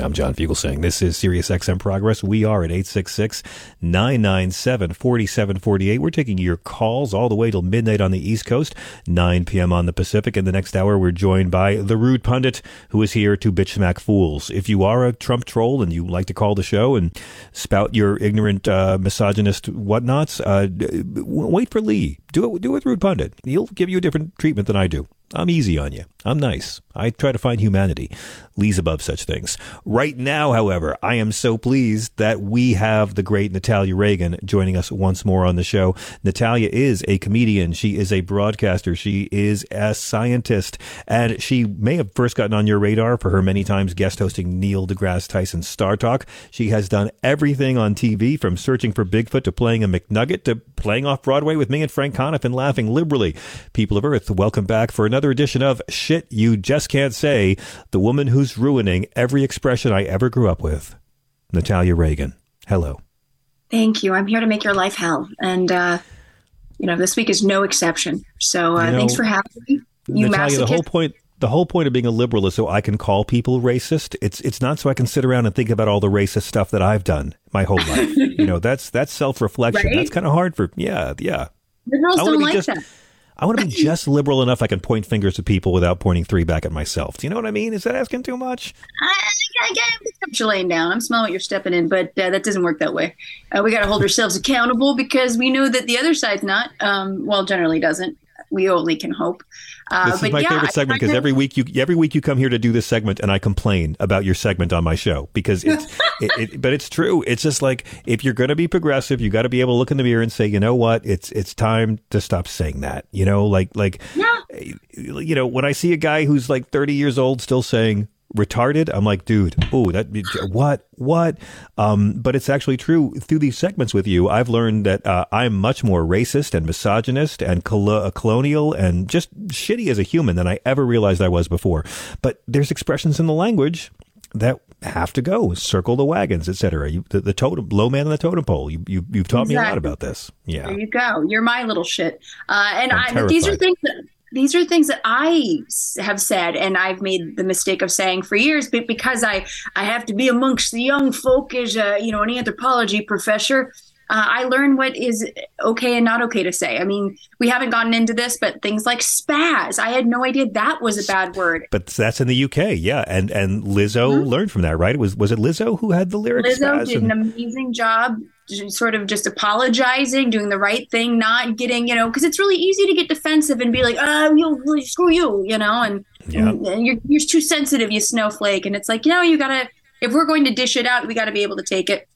I'm John Fugelsang this is Sirius XM Progress. We are at 866 997 4748. We're taking your calls all the way till midnight on the East Coast, 9 p.m. on the Pacific. In the next hour, we're joined by the rude pundit who is here to bitch smack fools. If you are a Trump troll and you like to call the show and spout your ignorant, uh, misogynist whatnots, uh, wait for Lee. Do it, do it with rude pundit. He'll give you a different treatment than I do. I'm easy on you. I'm nice. I try to find humanity. Lee's above such things. Right now, however, I am so pleased that we have the great Natalia Reagan joining us once more on the show. Natalia is a comedian. She is a broadcaster. She is a scientist. And she may have first gotten on your radar for her many times guest hosting Neil deGrasse Tyson's Star Talk. She has done everything on TV from searching for Bigfoot to playing a McNugget to playing off Broadway with me and Frank Conniff and laughing liberally. People of Earth, welcome back for another edition of Shit You Just Can't Say, the woman who's ruining every expression I ever grew up with. Natalia Reagan. Hello. Thank you. I'm here to make your life hell. And, uh, you know, this week is no exception. So uh, You know, thanks for having me. You Natalia, the whole point the whole point of being a liberal is so I can call people racist. It's it's not so I can sit around and think about all the racist stuff that I've done my whole life. you know, that's that's self reflection. *laughs* Right? That's kind of hard for yeah, yeah. Liberals don't like just- that. I want to be *laughs* just liberal enough I can point fingers at people without pointing three back at myself. Do you know what I mean? Is that asking too much? I, I you're laying down. I'm smelling what you're stepping in, but uh, that doesn't work that way. Uh, we got to hold ourselves accountable because we know that the other side's not. Um, well, generally doesn't. We only can hope. Uh, This is my yeah, favorite segment because every week you every week you come here to do this segment and I complain about your segment on my show because it's *laughs* it, it, but it's true. It's just like if you're going to be progressive, you got to be able to look in the mirror and say, you know what, it's it's time to stop saying that. You know, like like yeah. you know when I see a guy who's like 30 years old still saying retarded? I'm like dude oh that what what? Um but it's actually true. Through these segments with you i've learned that uh, i'm much more racist and misogynist and colo- colonial and just shitty as a human than i ever realized i was before. But there's expressions in the language that have to go. Circle the wagons etc you the, the totem low man on the totem pole. You, you you've taught me a lot about this. Yeah. There you go. You're my little shit. Uh, and I, these are things that these are things that I have said, and I've made the mistake of saying for years, but because I I have to be amongst the young folk as a you know an anthropology professor. Uh, I learned what is okay and not okay to say. I mean, we haven't gotten into this, but things like spaz, I had no idea that was a bad word. but that's in the uk yeah and and lizzo learned from that right it was was it lizzo who had the lyrics Mm-hmm. Lizzo did and- an amazing job, sort of just apologizing, doing the right thing, not getting, you know, because it's really easy to get defensive and be like, oh, you screw you, you know, and, Yeah. and, and you're you're too sensitive, you snowflake, and it's like, you know, you gotta, if we're going to dish it out, we got to be able to take it.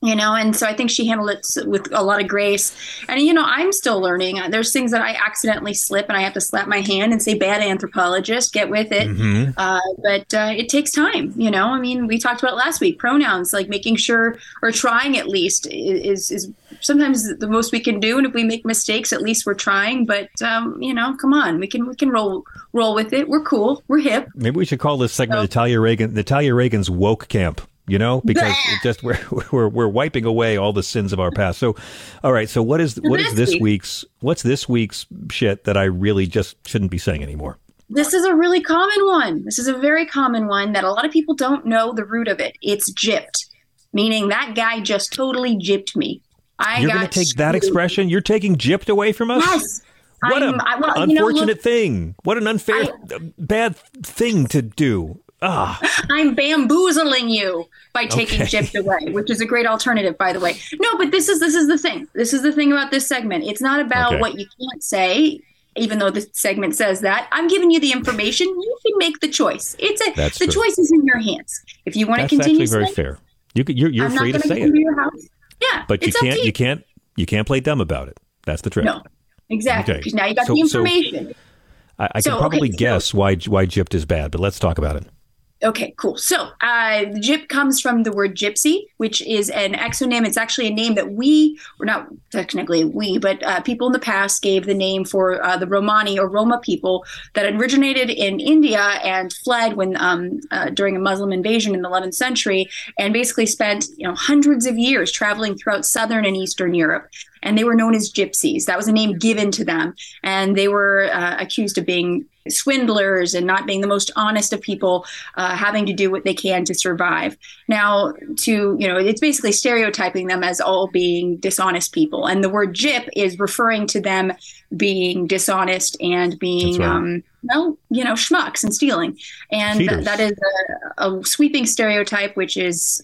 You know, and so I think she handled it with a lot of grace. And, you know, I'm still learning. There's things that I accidentally slip and I have to slap my hand and say, bad anthropologist, get with it. Mhm. Uh, but uh, it takes time, you know. I mean, we talked about it last week. Pronouns, like making sure or trying at least, is is sometimes the most we can do. And if we make mistakes, at least we're trying. But um, you know, come on, we can we can roll roll with it. We're cool. We're hip. Maybe we should call this segment Natalia Reagan Natalia Reagan's woke camp. You know, because it just *laughs* we're, we're we're wiping away all the sins of our past. So, all right. So what is what is this this week- week's what's this week's shit that I really just shouldn't be saying anymore? This is a really common one. This is a very common one that a lot of people don't know the root of it. It's gypped, meaning that guy just totally gypped me. I You're got going to take that expression. You're taking gypped away from us. Yes. What I'm- a I- well, you know, unfortunate look- thing. What an unfair, uh, bad thing to do. Ah, I'm bamboozling you by taking Okay. gypped away, which is a great alternative, by the way. No, but this is this is the thing. This is the thing about this segment. It's not about Okay. what you can't say, even though the segment says that. I'm giving you the information. You can make the choice. It's a That's the true. choice is in your hands. If you want to continue, actually very fair. You could, you're you're free to say it, to your house. Yeah, but you can't you can't you can't play dumb about it. That's the trick. No, exactly. Okay. Now you got So- the so- information. I, I So, can okay, probably so- guess why why gypped is bad, but let's talk about it. Okay, cool. So, uh, gyp comes from the word gypsy, which is an exonym. It's actually a name that we, or not technically we, but uh, people in the past gave the name for uh, the Romani or Roma people that originated in India and fled when um, uh, during a Muslim invasion in the 11th century, and basically spent you know hundreds of years traveling throughout southern and eastern Europe. And they were known as gypsies. That was a name given to them, and they were uh, accused of being swindlers and not being the most honest of people, uh, having to do what they can to survive. Now, to you know, it's basically stereotyping them as all being dishonest people, and the word "jip" is referring to them being dishonest and being, right. um, well, you know, schmucks and stealing, and th- that is a, a sweeping stereotype, which is.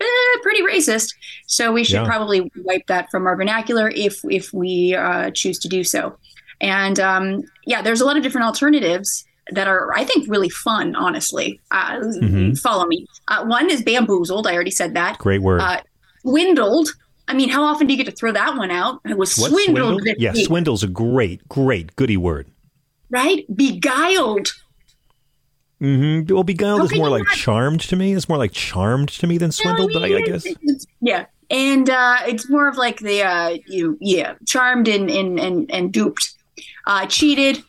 eh, pretty racist, so we should Yeah. probably wipe that from our vernacular if if we uh, choose to do so. And um, yeah, there's a lot of different alternatives that are, I think, really fun, honestly. Uh, Mhm. Follow me. Uh, one is bamboozled. I already said that. Great word. Uh, swindled. I mean, how often do you get to throw that one out? I was What, swindled. this Yeah, week, swindle's a great, great goody word. Right? Beguiled. Mm-hmm. Well, beguiled How is more like not- charmed to me. It's more like charmed to me than swindled, but I, I guess. Yeah. And uh, it's more of like the uh, you yeah charmed and and and, and duped, uh, cheated.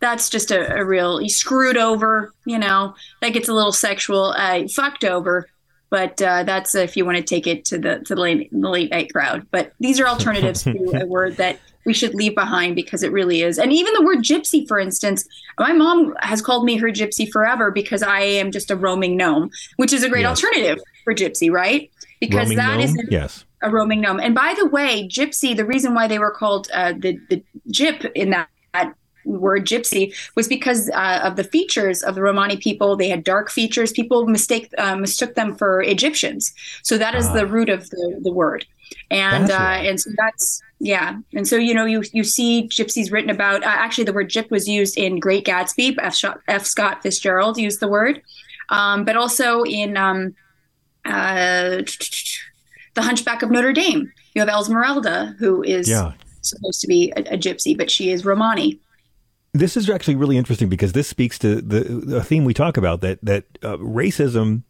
That's just a, a real you screwed over. You know that gets a little sexual. Uh, fucked over, but uh, that's if you want to take it to the to the late, the late night crowd. But these are alternatives to *laughs* a word that we should leave behind because it really is. And even the word gypsy, for instance, my mom has called me her gypsy forever because I am just a roaming gnome, which is a great Yes. alternative for gypsy, right? Because Roaming that is gnome? yes. A roaming gnome. And by the way, gypsy, the reason why they were called uh, the the gyp in that, that word gypsy was because uh, of the features of the Romani people. They had dark features. People mistake uh, mistook them for Egyptians. So that is the root of the, the word. And uh, right. and so that's yeah. And so you know you you see gypsies written about. Uh, actually, the word gyp was used in Great Gatsby. F. Scott, F. Scott Fitzgerald used the word, um, but also in um, uh, the Hunchback of Notre Dame. You have Esmeralda, who is Yeah. supposed to be a, a gypsy, but she is Romani. This is actually really interesting because this speaks to the, the theme we talk about that that uh, racism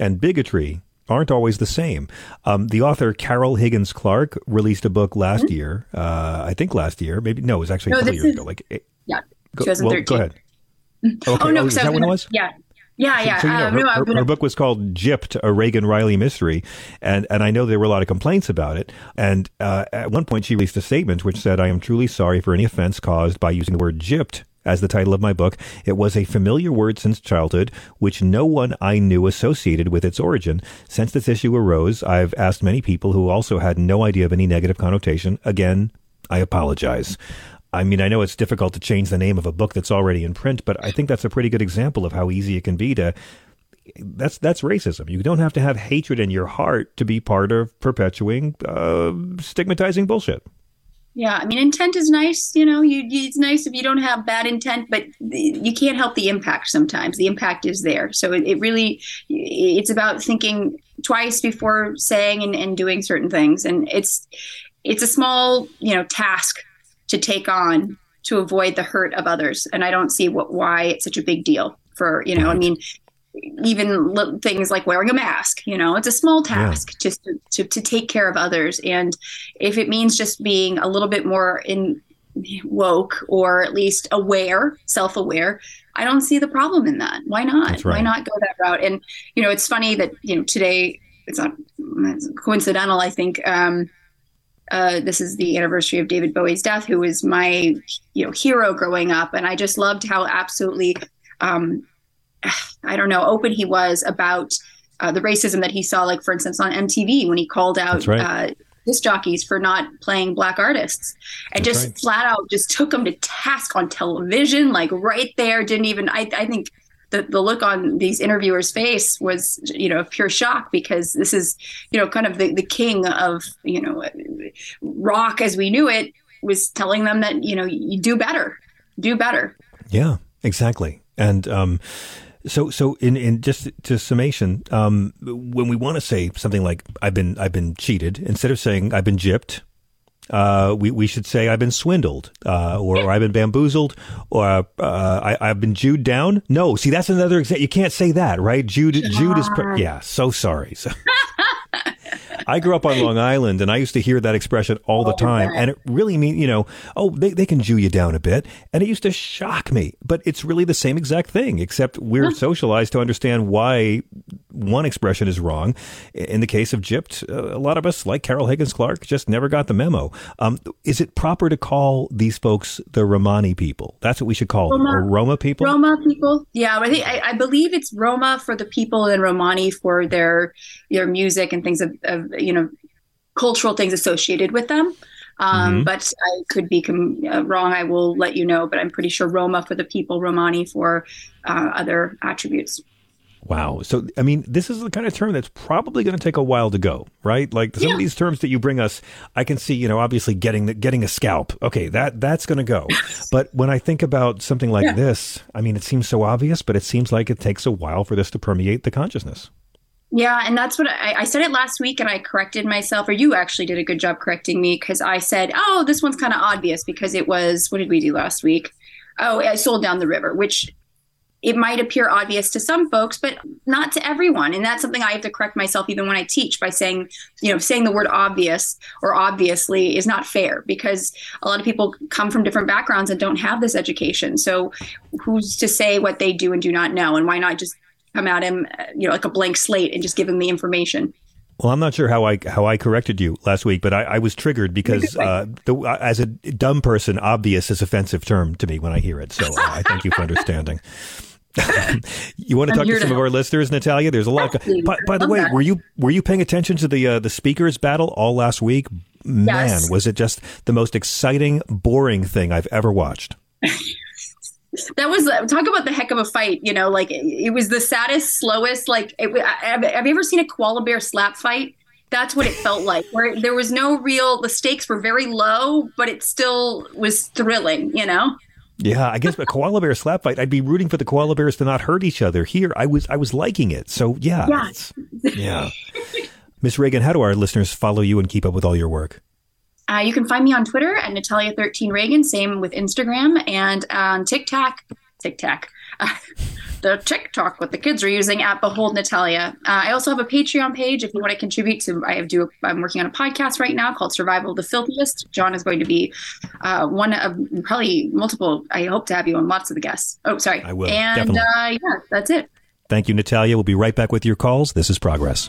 and bigotry aren't always the same. Um, the author Carol Higgins Clark released a book last year. Uh, I think last year, maybe no, it was actually No, a couple years is- ago. Like, eh, Yeah, go, well, 2013. go ahead. *laughs* Okay, oh no, oh, is that what it was? Yeah, yeah, yeah. So, you know, uh, her, no, her- gonna- her book was called Gypped, a Regan Reilly mystery. And, and I know there were a lot of complaints about it. And uh, at one point, she released a statement which said, I am truly sorry for any offense caused by using the word gypped as the title of my book. It was a familiar word since childhood, which no one I knew associated with its origin. Since this issue arose, I've asked many people who also had no idea of any negative connotation. Again, I apologize. I mean, I know it's difficult to change the name of a book that's already in print, but I think that's a pretty good example of how easy it can be to. That's that's racism. You don't have to have hatred in your heart to be part of perpetuating uh, stigmatizing bullshit. Yeah, I mean, intent is nice. You know, you, it's nice if you don't have bad intent, but you can't help the impact. Sometimes the impact is there. So it, it really, it's about thinking twice before saying and, and doing certain things. And it's it's a small, you know, task to take on to avoid the hurt of others. And I don't see what why it's such a big deal for you know. I mean, even things like wearing a mask you know it's a small task just to, to, to take care of others and if it means just being a little bit more in woke or at least aware self-aware i don't see the problem in that why not right. why not go that route and you know it's funny that you know today it's not coincidental i think um uh, this is the anniversary of David Bowie's death, who was my, you know, hero growing up, and I just loved how absolutely, um, *sighs* I don't know, open he was about uh, the racism that he saw. Like, for instance, on MTV when he called out right. uh, disc jockeys for not playing black artists, and That's just right. flat out just took them to task on television, like right there. Didn't even. I, I think the, the look on these interviewers' face was, you know, pure shock because this is, you know, kind of the, the king of, you know, rock as we knew it was telling them that, you know, you do better, do better. Yeah, exactly. And um, so, so in, in just to summation, um, when we want to say something like "I've been I've been cheated," instead of saying "I've been gypped," uh, we we should say "I've been swindled," uh, or, or "I've been bamboozled," or uh, I, "I've been Jewed down." No, see that's another example. You can't say that, right? Jude Jude is per- yeah. So sorry. So. *laughs* I grew up on Long Island and I used to hear that expression all the time. And it really mean, you know, oh, they, they can Jew you down a bit. And it used to shock me. But it's really the same exact thing, except we're socialized to understand why one expression is wrong. In the case of gypped, uh, a lot of us, like Carol Higgins Clark, just never got the memo. Um, is it proper to call these folks the Romani people? That's what we should call them, Roma- or Roma people? Roma people, yeah, I think I, I believe it's Roma for the people and Romani for their their music and things of, of you know cultural things associated with them. Um, Mhm. But I could be com- uh, wrong. I will let you know. But I'm pretty sure Roma for the people, Romani for uh, other attributes. Wow. So, I mean, this is the kind of term that's probably going to take a while to go, right? Like some Yeah. of these terms that you bring us, I can see, you know, obviously getting the, getting a scalp. Okay, that that's going to go. But when I think about something like Yeah. this, I mean, it seems so obvious, but it seems like it takes a while for this to permeate the consciousness. Yeah, and that's what I, I said it last week, and I corrected myself, or you actually did a good job correcting me because I said, "Oh, this one's kind of obvious because it was what did we do last week? Oh, I sold down the river, which it might appear obvious to some folks, but not to everyone, and that's something I have to correct myself even when I teach by saying, you know, saying the word obvious or obviously is not fair because a lot of people come from different backgrounds and don't have this education. So, who's to say what they do and do not know, and why not just come at him, uh, you know, like a blank slate and just give him the information. Well, I'm not sure how I how I corrected you last week, but I, I was triggered because uh, the, uh, as a dumb person, obvious is offensive term to me when I hear it. So uh, I thank you for understanding. *laughs* you want to I'm talk to some to of our listeners, Natalia? There's a lot. Absolutely. By, by the way, that. were you were you paying attention to the uh, the speakers battle all last week? Man, Yes. was it just the most exciting, boring thing I've ever watched? *laughs* That was uh, talk about the heck of a fight. You know, like it, it was the saddest, slowest. Like, it, I- have, you ever seen a koala bear slap fight? That's what it felt like. Where there was no real. The stakes were very low, but it still was thrilling. You know. Yeah, I guess a koala bear slap fight. I'd be rooting for the koala bears to not hurt each other. Here, I was I was liking it. So yeah, Yeah. yeah. Miss Reagan, how do our listeners follow you and keep up with all your work? Uh, you can find me on Twitter at Natalia13Reagan. Same with Instagram and on TikTok. TikTok. Uh, *laughs* the TikTok what the kids are using at Behold Natalia. Uh, I also have a Patreon page if you want to contribute to. I have do. I'm working on a podcast right now called Survival of the Filthiest. John is going to be uh, one of probably multiple. I hope to have you on lots of the guests. Oh, sorry. I will, And uh, yeah, that's it. Thank you, Natalia. We'll be right back with your calls. This is Progress.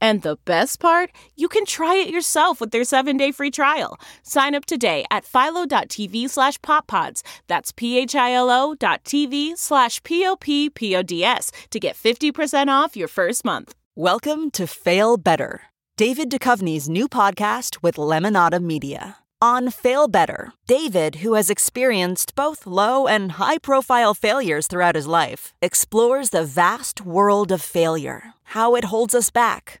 And the best part, you can try it yourself with their seven-day free trial. Sign up today at philo.tv slash poppods. That's p-h-i-l-o dot tv slash p-o-p-p-o-d-s to get 50% off your first month. Welcome to Fail Better, David Duchovny's new podcast with Lemonada Media. On Fail Better, David, who has experienced both low and high profile failures throughout his life, explores the vast world of failure, how it holds us back,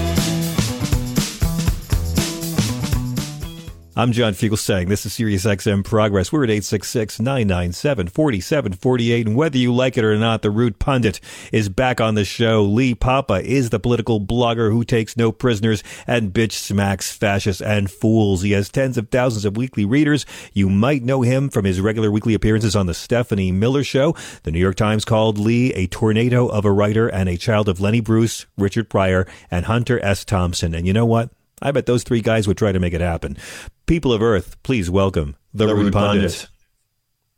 I'm John Fugelsang. This is Sirius XM Progress. We're at 866-997-4748. And whether you like it or not, the Rude Pundit is back on the show. Lee Papa is the political blogger who takes no prisoners and bitch smacks fascists and fools. He has tens of thousands of weekly readers. You might know him from his regular weekly appearances on the Stephanie Miller Show. The New York Times called Lee a tornado of a writer and a child of Lenny Bruce, Richard Pryor, and Hunter S. Thompson. And you know what? I bet those three guys would try to make it happen. People of Earth, please welcome the, The Rude Rude Pundit. Pundit.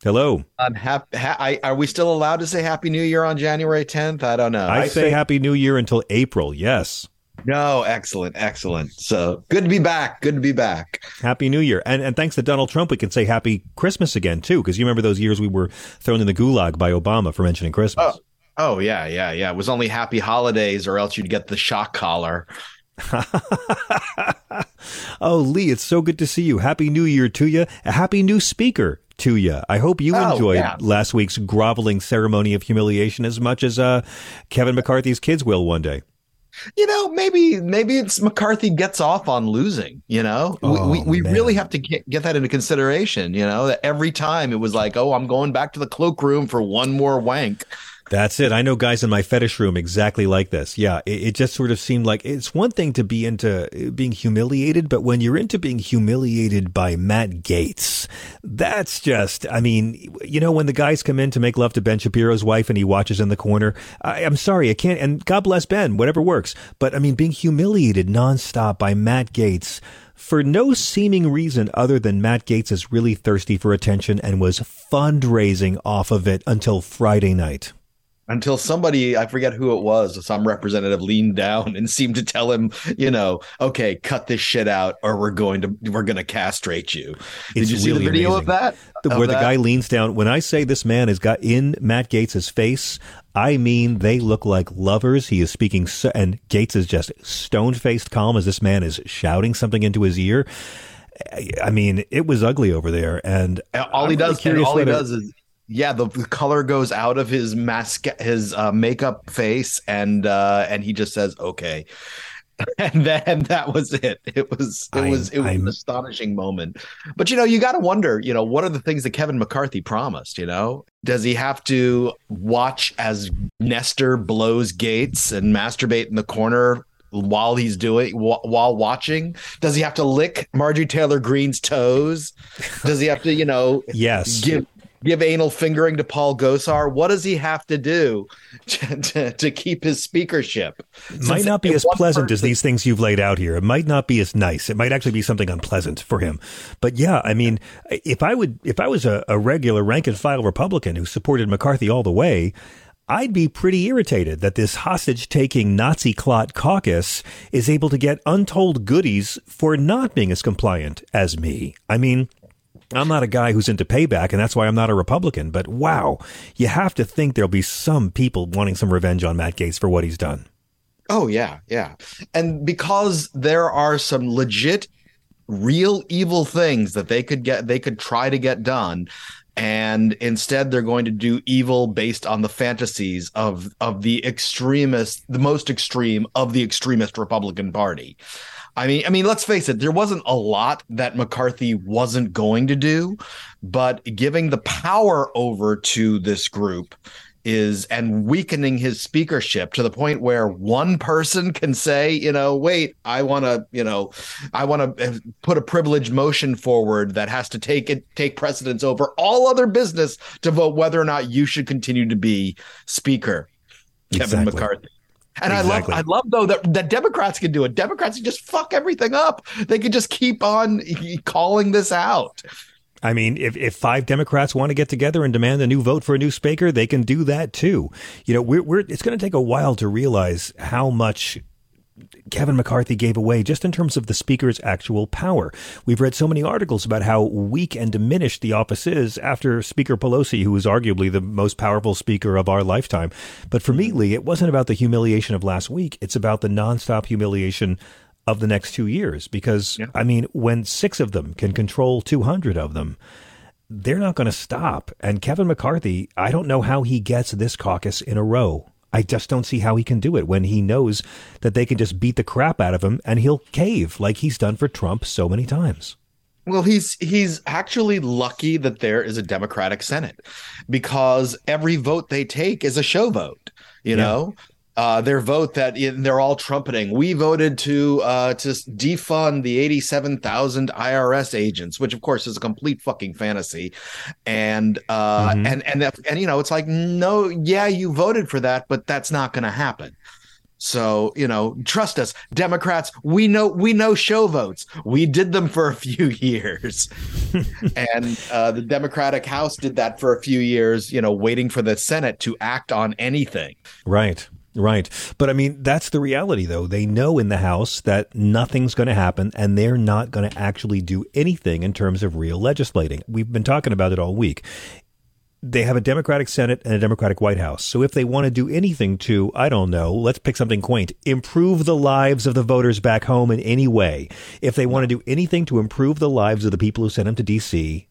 Hello. I'm hap- ha- I, are we still allowed to say Happy New Year on January 10th? I don't know. I, say Happy New Year until April. Yes. No, excellent, excellent. So good to be back. Good to be back. Happy New Year. And and thanks to Donald Trump, we can say Happy Christmas again, too, because you remember those years we were thrown in the gulag by Obama for mentioning Christmas. Oh, oh yeah, yeah, yeah. It was only Happy Holidays, or else you'd get the shock collar. *laughs* oh, Lee, it's so good to see you. Happy New Year to you. A happy new speaker to you. I hope you Oh, enjoyed yeah. last week's groveling ceremony of humiliation as much as uh, Kevin McCarthy's kids will one day. You know, maybe maybe it's McCarthy gets off on losing. You know, Oh, we we, we really have to get, get that into consideration. You know, that every time it was like, oh, I'm going back to the cloakroom for one more wank. That's it. I know guys in my fetish room exactly like this. Yeah, it, it just sort of seemed like it's one thing to be into uh, being humiliated, but when you're into being humiliated by Matt Gaetz, that's just, I mean, you know, when the guys come in to make love to Ben Shapiro's wife and he watches in the corner, I, I'm sorry, I can't, and God bless Ben, whatever works. But I mean, being humiliated nonstop by Matt Gaetz for no seeming reason other than Matt Gaetz is really thirsty for attention and was fundraising off of it until Friday night. Until somebody i forget who it was some representative leaned down and seemed to tell him you know okay cut this shit out or we're going to we're going to castrate you did It's you see the video amazing. of that The- Of where the guy leans down. When I say this man has got in Matt Gaetz' face, I mean they look like lovers. He is speaking, so, and Gaetz is just stone faced calm as this man is shouting something into his ear. I- mean, it was ugly over there, and all he I'm really does curious all he does is yeah the, the color goes out of his mask his uh, makeup face and uh and he just says okay. *laughs* And then that was it. It was it I'm- was it was an I'm- astonishing moment. But you know you got to wonder you know what are the things that kevin mccarthy promised you know? Does he have to watch as nestor blows gaetz and masturbate in the corner while he's doing while watching? Does he have to lick marjorie taylor greene's toes? Does he have to you know *laughs* Yes. give give anal fingering to Paul Gosar? What does he have to do *laughs* to, to, to keep his speakership? It might not be as pleasant as these things you've laid out here. It might not be as nice. It might actually be something unpleasant for him. But yeah, I mean, if I would, if I was a, a regular rank and file Republican who supported McCarthy all the way, I'd be pretty irritated that this hostage taking Nazi clot caucus is able to get untold goodies for not being as compliant as me. I mean, I'm not a guy who's into payback, and that's why I'm not a Republican. But wow, you have to think there'll be some people wanting some revenge on Matt Gaetz for what he's done. Oh yeah, yeah. And because there are some legit real evil things that they could get they could try to get done and instead they're going to do evil based on the fantasies of of the extremist the most extreme of the extremist Republican Party. I mean, I mean, let's face it, there wasn't a lot that McCarthy wasn't going to do, but giving the power over to this group is and weakening his speakership to the point where one person can say, you know, wait, I want to, you know, I want to eh, put a privilege motion forward that has to take it take precedence over all other business to vote whether or not you should continue to be speaker. Kevin Exactly. McCarthy. And Exactly. I love, I love though that, that Democrats can do it. Democrats can just fuck everything up. They can just keep on calling this out. I mean, if, if five Democrats want to get together and demand a new vote for a new speaker, they can do that too. You know, we're, we're it's going to take a while to realize how much Kevin McCarthy gave away just in terms of the speaker's actual power. We've read so many articles about how weak and diminished the office is after Speaker Pelosi, who is arguably the most powerful speaker of our lifetime. But for me, Lee, it wasn't about the humiliation of last week. It's about the nonstop humiliation of the next two years. Because, I mean, when six of them can control 200 of them, they're not going to stop. And Kevin McCarthy, I don't know how he gets this caucus in a row. I just don't see how he can do it when he knows that they can just beat the crap out of him and he'll cave like he's done for Trump so many times. Well, he's he's actually lucky that there is a Democratic Senate because every vote they take is a show vote. You Yeah. know, uh, their vote that they're all trumpeting. We voted to uh, to defund the eighty seven thousand IRS agents, which of course is a complete fucking fantasy. And uh, Mhm. and and that, and you know, it's like no, yeah, you voted for that, but that's not going to happen. So, you know, trust us, Democrats, we know we know show votes. We did them for a few *laughs* years. and uh, the Democratic House did that for a few years, you know, waiting for the Senate to act on anything. Right. Right. But I mean, that's the reality, though. They know in the House that nothing's going to happen and they're not going to actually do anything in terms of real legislating. We've been talking about it all week. They have a Democratic Senate and a Democratic White House. So if they want to do anything to, I don't know, let's pick something quaint, improve the lives of the voters back home in any way, if they want to do anything to improve the lives of the people who sent them to D.C.,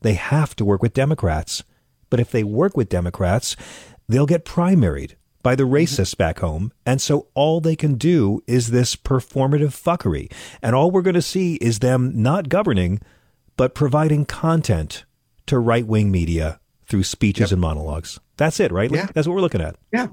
they have to work with Democrats. But if they work with Democrats, they'll get primaried by the racists back home. And so all they can do is this performative fuckery. And all we're going to see is them not governing, but providing content to right wing media through speeches and monologues. That's it, right? Yeah. That's what we're looking at. Yeah.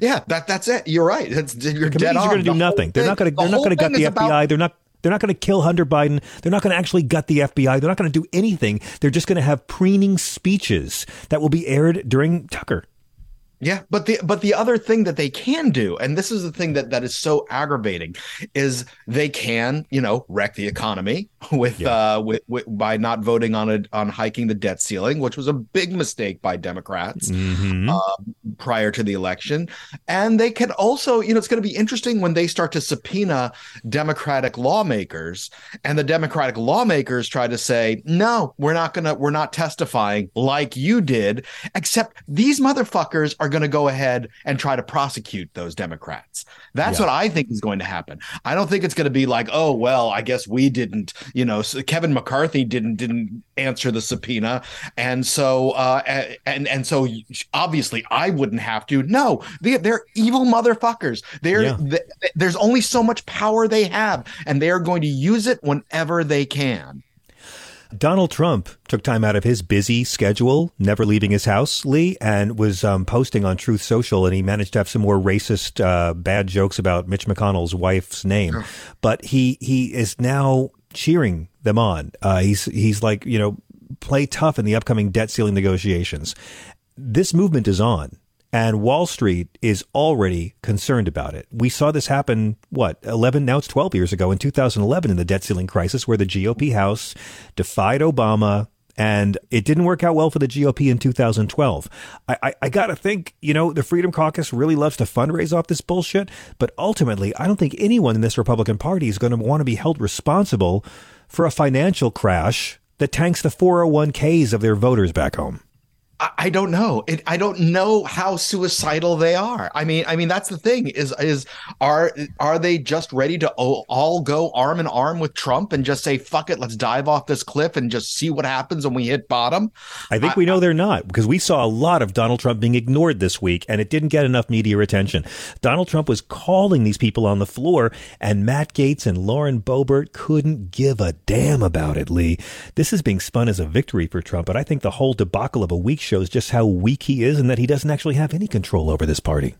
Yeah, that that's it. You're right. That's, you're dead Committees on. are going to do The nothing. They're not going to. They're the not going to gut the FBI. about- they're not. They're not going to kill Hunter Biden. They're not going to actually gut the FBI. They're not going to do anything. They're just going to have preening speeches that will be aired during Tucker. Yeah, but the but the other thing that they can do, and this is the thing that that is so aggravating, is they can you know wreck the economy with uh with, with by not voting on it on hiking the debt ceiling, which was a big mistake by Democrats Mm-hmm. uh, prior to the election, and they can also you know it's going to be interesting when they start to subpoena Democratic lawmakers, and the Democratic lawmakers try to say no, we're not gonna we're not testifying like you did, except these motherfuckers are going to go ahead and try to prosecute those Democrats. That's Yeah. what I think is going to happen. I don't think it's going to be like, oh well, I guess we didn't, you know, so Kevin McCarthy didn't didn't answer the subpoena, and so uh, and and so obviously I wouldn't have to. No, they they're evil motherfuckers. They're Yeah. th- there's only so much power they have, and they are going to use it whenever they can. Donald Trump took time out of his busy schedule, never leaving his house, Lee, and was um, posting on Truth Social, and he managed to have some more racist, uh, bad jokes about Mitch McConnell's wife's name. But he he is now cheering them on. Uh, he's he's like you know play tough in the upcoming debt ceiling negotiations. This movement is on. And Wall Street is already concerned about it. We saw this happen, what, 11, now it's 12 years ago in 2011 in the debt ceiling crisis, where the GOP House defied Obama. And it didn't work out well for the GOP in 2012. I, I, I got to think, you know, the Freedom Caucus really loves to fundraise off this bullshit. But ultimately, I don't think anyone in this Republican Party is going to want to be held responsible for a financial crash that tanks the 401ks of their voters back home. I, I don't know. It, I don't know how suicidal they are. I mean, I mean that's the thing is is are are they just ready to all, all go arm in arm with Trump and just say fuck it, let's dive off this cliff and just see what happens when we hit bottom? I think we know they're not because we saw a lot of Donald Trump being ignored this week and it didn't get enough media attention. Donald Trump was calling these people on the floor and Matt Gaetz and Lauren Boebert couldn't give a damn about it, Lee. This is being spun as a victory for Trump, but I think the whole debacle of a week shows just how weak he is and that he doesn't actually have any control over this party.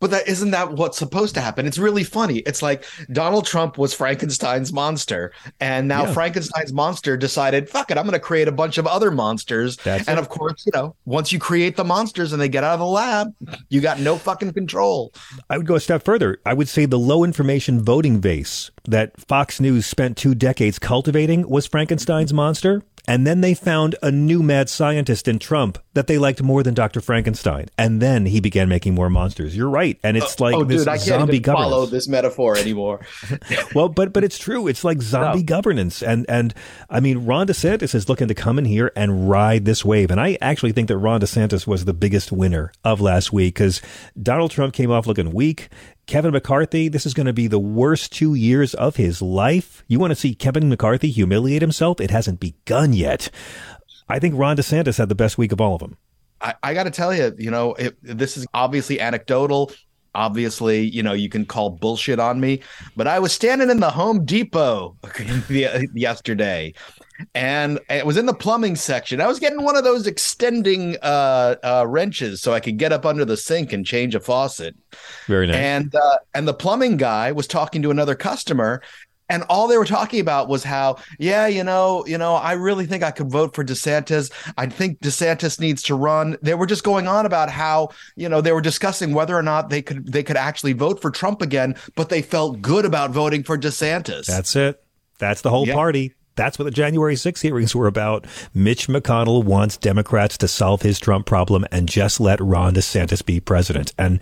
But that isn't that what's supposed to happen. It's really funny. It's like Donald Trump was Frankenstein's monster, and now Yeah. Frankenstein's monster decided, "Fuck it, I'm going to create a bunch of other monsters." That's and it. of course, you know, once you create the monsters and they get out of the lab, you got no fucking control. I would go a step further. I would say the low information voting base that Fox News spent two decades cultivating was Frankenstein's monster. And then they found a new mad scientist in Trump that they liked more than Dr. Frankenstein. And then he began making more monsters. You're right. And it's oh, oh, like oh, this dude, I can't zombie follow governance. this metaphor anymore. *laughs* well, but but it's true. It's like zombie governance, and and I mean, Ron DeSantis is looking to come in here and ride this wave. And I actually think that Ron DeSantis was the biggest winner of last week because Donald Trump came off looking weak. Kevin McCarthy, this is going to be the worst two years of his life. You want to see Kevin McCarthy humiliate himself? It hasn't begun yet. I think Ron DeSantis had the best week of all of them. I, I got to tell you, you know, it, this is obviously anecdotal. Obviously, you know, you can call bullshit on me, but I was standing in the Home Depot *laughs* yesterday and it was in the plumbing section. I was getting one of those extending uh, uh, wrenches so I could get up under the sink and change a faucet. Very nice. And uh, and the plumbing guy was talking to another customer, and all they were talking about was how, yeah, you know, you know, I really think I could vote for DeSantis. I think DeSantis needs to run. They were just going on about how, you know, they were discussing whether or not they could they could actually vote for Trump again, but they felt good about voting for DeSantis. That's it. That's the whole Yeah. party. That's what the January 6 hearings were about. Mitch McConnell wants Democrats to solve his Trump problem and just let Ron DeSantis be president. And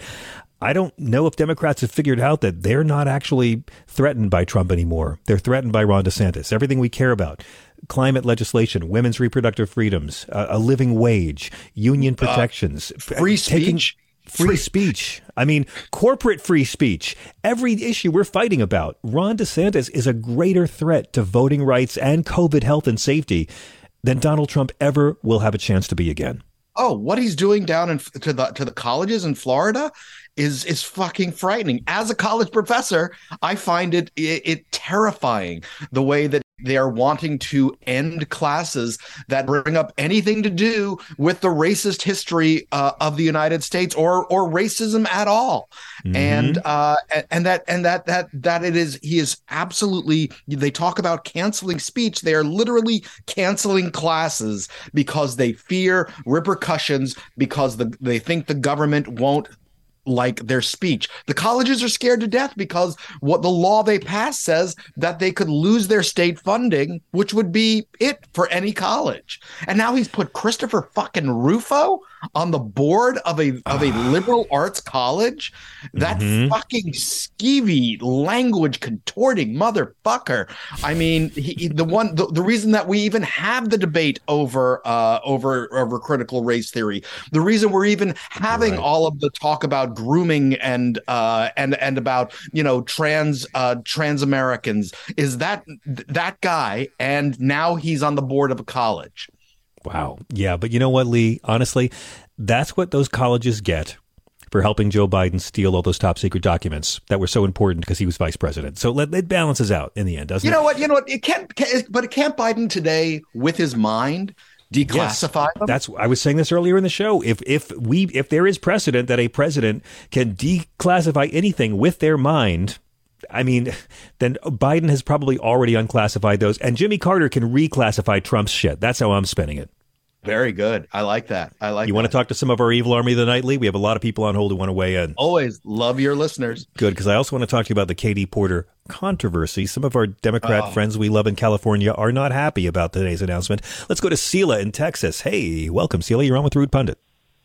I don't know if Democrats have figured out that they're not actually threatened by Trump anymore. They're threatened by Ron DeSantis. Everything we care about climate legislation, women's reproductive freedoms, a, a living wage, union protections, Uh, free taking- speech. Free speech. I mean, corporate free speech. Every issue we're fighting about. Ron DeSantis is a greater threat to voting rights and COVID health and safety than Donald Trump ever will have a chance to be again. oh, what he's doing down in to the to the colleges in Florida is is fucking frightening. As a college professor, I find it, it it terrifying the way that they are wanting to end classes that bring up anything to do with the racist history uh, of the United States or or racism at all. Mm-hmm. And uh and, that and that that that it is he is absolutely they talk about canceling speech they are literally canceling classes because they fear repercussions because the they think the government won't like their speech. The colleges are scared to death because what the law they passed says that they could lose their state funding, which would be it for any college. And now he's put Christopher fucking Rufo on the board of a of a liberal arts college. That Mhm. fucking skeevy language contorting motherfucker. I mean, he- the one the, the reason that we even have the debate over uh over over critical race theory, the reason we're even having Right. all of the talk about grooming and uh and and about you know trans uh trans Americans is that that guy and now he's on the board of a college. Wow. Yeah, but you know what, Lee? Honestly, that's what those colleges get for helping Joe Biden steal all those top secret documents that were so important because he was vice president. So let, it balances out in the end, doesn't You it? You know what? You know what? It can't, can't but it can't Biden today with his mind declassify them. That's I was saying this earlier in the show. If if we if there is precedent that a president can declassify anything with their mind, I mean, then Biden has probably already unclassified those, and Jimmy Carter can reclassify Trump's shit. That's how I'm spinning it. Very good. I like that. I like You want to talk to some of our evil army of the nightly? We have a lot of people on hold who want to weigh in. Always love your listeners. Good, because I also want to talk to you about the Katie Porter controversy. Some of our Democrat Oh. friends we love in California are not happy about today's announcement. Let's go to Sela in Texas. Hey, welcome, Sela. You're on with Rude Pundit.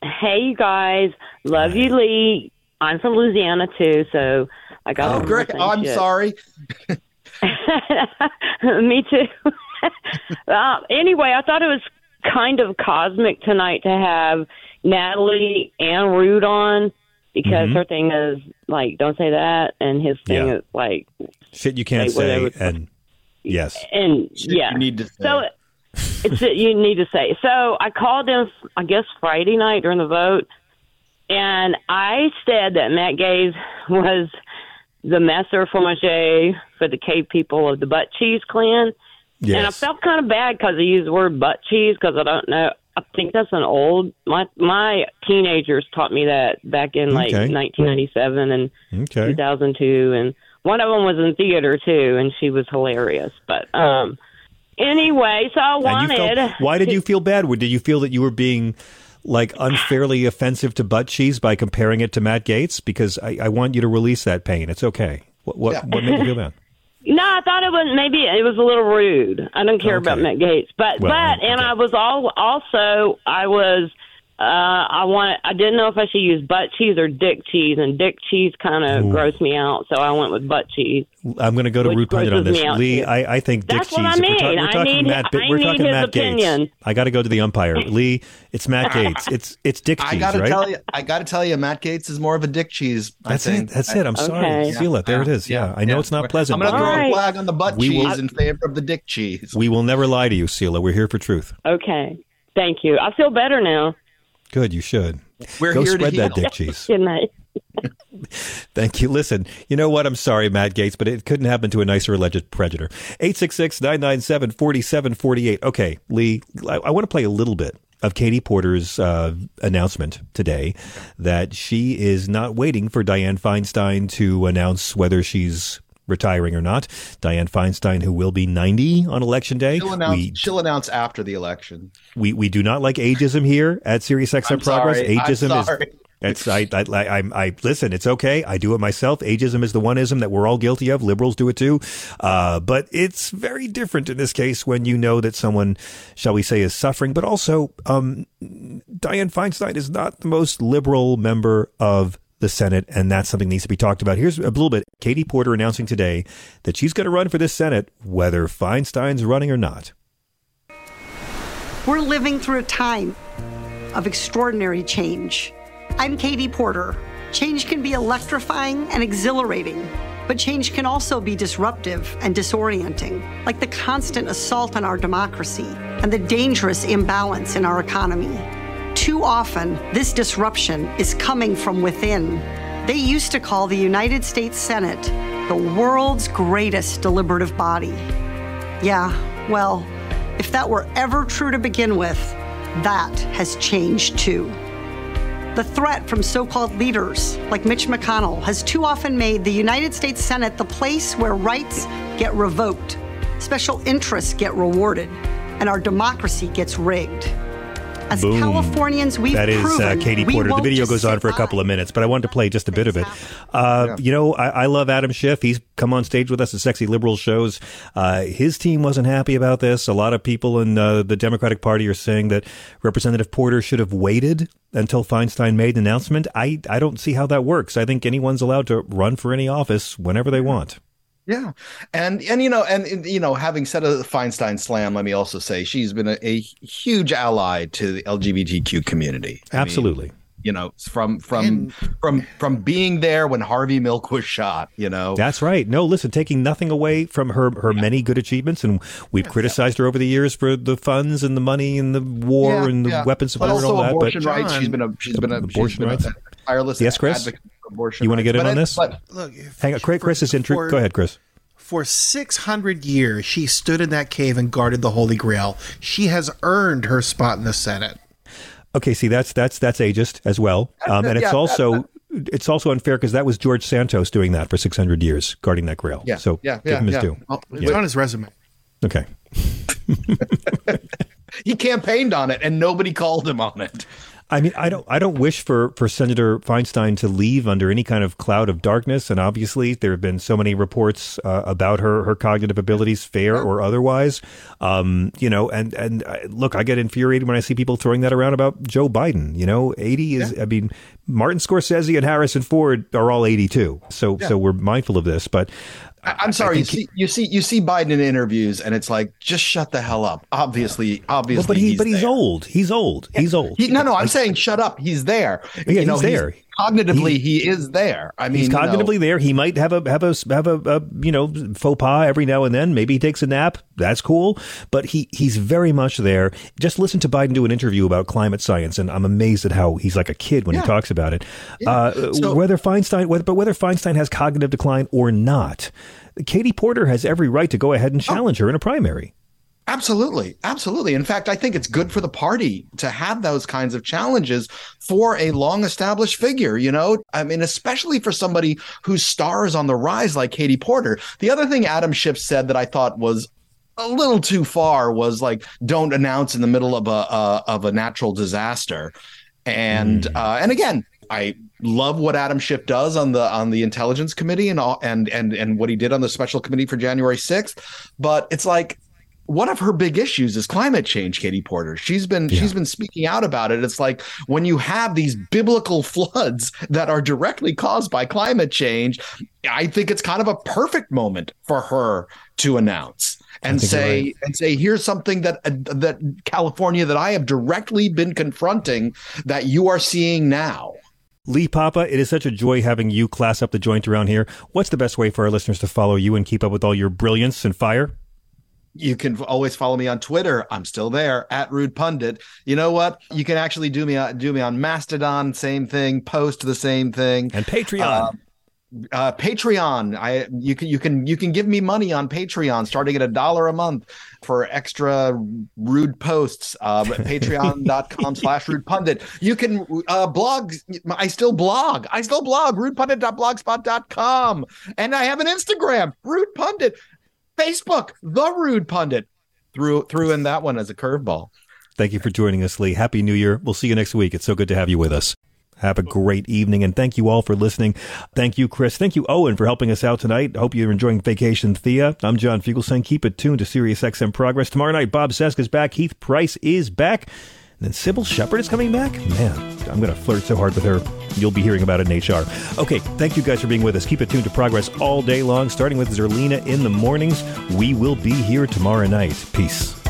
Hey, you guys. Love you, Lee. I'm from Louisiana, too, so I got Oh, all great. Oh, I'm shit. sorry. *laughs* Me too. *laughs* uh, anyway, I thought it was kind of cosmic tonight to have Natalie and Rude on because Mhm. her thing is like, don't say that, and his thing Yeah. is like, Shit you can't Say say, whatever. and yes. and yeah. You need to say. So it's that you need to say. So I called in, I guess Friday night during the vote, and I said that Matt Gaetz was the messer fromage for the cave people of the butt cheese clan. And I felt kind of bad because I used the word butt cheese because I don't know. I think that's an old. My my teenagers taught me that back in like Okay. 1997 and Okay. 2002, and one of them was in theater too, and she was hilarious. But um, anyway, so I wanted. felt, why did you feel bad? Did you feel that you were being like unfairly offensive to butt cheese by comparing it to Matt Gaetz? Because I, I want you to release that pain. It's okay. What what, what made you feel bad? *laughs* No, I thought it was maybe it was a little rude. I don't care about Matt Gaetz, but Well, but and I was all also I was uh I want I didn't know if I should use butt cheese or dick cheese, and dick cheese kind of grossed me out, so I went with butt cheese. I'm going to go to Root Rude Pundit on this. Lee. I, I think Dick That's Cheese. what I if we're, mean. talking- we're talking need- Matt, I we're need talking his Matt opinion. Gaetz. I got to go to the umpire. *laughs* Lee, it's Matt Gaetz. It's it's Dick I Cheese, gotta right? tell you, I gotta tell you, Matt Gaetz is more of a dick cheese. I That's think. it. That's it. I'm sorry. Okay. Seal it. There it is. Yeah. I know it's not pleasant. I'm gonna throw All a flag on the butt We cheese will- in favor of the dick cheese. we will never lie to you, Sela. We're here for truth. Okay, thank you. I feel better now. Good. You should. We're Go here spread to that heal. Dick Cheese. Good night. *laughs* Thank you. Listen, you know what? I'm sorry, Matt Gaetz, but it couldn't happen to a nicer alleged predator. 866 997 4748. Okay, Lee, I, I want to play a little bit of Katie Porter's uh, announcement today that she is not waiting for Dianne Feinstein to announce whether she's retiring or not. Dianne Feinstein, who will be 90 on election day. She'll announce, We she'll announce after the election. we we do not like ageism here at SiriusXM I'm Progress. sorry. I'm Ageism sorry. is it's I I I I listen. It's okay. I do it myself. Ageism is the oneism that we're all guilty of. Liberals do it too. Uh, but it's very different in this case when you know that someone, shall we say, is suffering. But also, um, Dianne Feinstein is not the most liberal member of the Senate, and that's something that needs to be talked about. Here's a little bit. Katie Porter announcing today that she's going to run for this Senate, whether Feinstein's running or not. We're living through a time of extraordinary change. I'm Katie Porter. Change can be electrifying and exhilarating, but change can also be disruptive and disorienting, like the constant assault on our democracy and the dangerous imbalance in our economy. Too often, this disruption is coming from within. They used to call the United States Senate the world's greatest deliberative body. Yeah, well, if that were ever true to begin with, that has changed too. The threat from so called leaders like Mitch McConnell has too often made the United States Senate the place where rights get revoked, special interests get rewarded, and our democracy gets rigged. As Boom. Californians, we've That is uh, proven Katie Porter. The video goes on for a couple of minutes, but I wanted to play just a bit of it. Uh, You know, I, I love Adam Schiff. He's come on stage with us at Sexy Liberal shows. Uh, his team wasn't happy about this. A lot of people in uh, the Democratic Party are saying that Representative Porter should have waited until Feinstein made an announcement. I, I don't see how that works. I think anyone's allowed to run for any office whenever they want. Yeah, and and you know, and you know, having said a Feinstein slam, let me also say she's been a, a huge ally to the LGBTQ community. I mean, Absolutely. You know, from from from from being there when Harvey Milk was shot. You know, That's right. No, listen, taking nothing away from her her many good achievements, and we've criticized her over the years for the funds and the money and the war Yeah, and the yeah. weapons supply but and also all that. abortion but rights. She's been a she's been a she's abortion been rights. a tireless Yes, Chris? abortion. You want to get in rights. on But this? But Look, if- Hang on, Chris, Chris is intri- for- Go ahead, Chris. For 600 years, she stood in that cave and guarded the Holy Grail. She has earned her spot in the Senate. Okay, see that's that's that's ageist as well, um, and it's Yeah, also it's also unfair because that was George Santos doing that for 600 years, guarding that grail. Yeah, so yeah, give yeah, him his yeah. due. Well, it's Yeah. on his resume. Okay. *laughs* he campaigned on it, and nobody called him on it. I mean, I don't, I don't wish for, for Senator Feinstein to leave under any kind of cloud of darkness. And obviously, there have been so many reports uh, about her, her cognitive abilities, fair or otherwise. Um, you know, and and uh, look, I get infuriated when I see people throwing that around about Joe Biden. You know, eighty is. I mean, Martin Scorsese and Harrison Ford are all eighty-two. So Yeah. so we're mindful of this, but. I- I'm sorry. You see, you see, you see Biden in interviews, and it's like, just shut the hell up. Obviously, obviously, Well, but he, he's but he's there. old. He's old. He's old. He, no, no, I'm saying shut up. He's there. Yeah, he's there. Cognitively, he, is there. I mean, he's you know, cognitively there. He might have a have a have a, a you know faux pas every now and then. Maybe he takes a nap. That's cool. But he he's very much there. Just listen to Biden do an interview about climate science, and I'm amazed at how he's like a kid when Yeah. he talks about it. Uh, So- whether Feinstein, whether, but whether Feinstein has cognitive decline or not, Katie Porter has every right to go ahead and challenge her in a primary. Absolutely. Absolutely. In fact, I think it's good for the party to have those kinds of challenges for a long established figure, you know? I mean, especially for somebody whose star is on the rise like Katie Porter. The other thing Adam Schiff said that I thought was a little too far was like don't announce in the middle of a uh, of a natural disaster. And uh, and again, I love what Adam Schiff does on the on the intelligence committee and all and and and what he did on the special committee for January 6th, but it's like one of her big issues is climate change katie porter she's been she's been speaking out about it it's like when you have these biblical floods that are directly caused by climate change i think it's kind of a perfect moment for her to announce and say right. and say here's something that uh, that california that i have directly been confronting that you are seeing now Lee Papa, it is such a joy having you class up the joint around here. What's the best way for our listeners to follow you and keep up with all your brilliance and fire? You can always follow me on Twitter. I'm still there at Rude Pundit. You know what? You can actually do me do me on Mastodon. Same thing. Post the same thing. And Patreon. Uh, uh, Patreon. I you can you can you can give me money on Patreon starting at a dollar a month for extra rude posts. Uh, *laughs* Patreon.com slash rude pundit. You can uh, blog. I still blog. I still blog. Rudepundit.blogspot.com. And I have an Instagram. Rude Pundit. Facebook. The Rude Pundit. Threw threw in that one as a curveball. Thank you for joining us, Lee. Happy New Year. We'll see you next week. It's so good to have you with us. Have a great evening, and thank you all for listening. Thank you, Chris. Thank you, Owen, for helping us out tonight. I hope you're enjoying Vacation Thea. I'm John Fugelsang. Keep it tuned to Sirius XM Progress. Tomorrow night, Bob Cesca's back. Heath Price is back. And then Cybill Shepherd is coming back. Man, I'm going to flirt so hard with her. You'll be hearing about it in HR. Okay, thank you guys for being with us. Keep it tuned to Progress all day long, starting with Zerlina in the mornings. We will be here tomorrow night. Peace.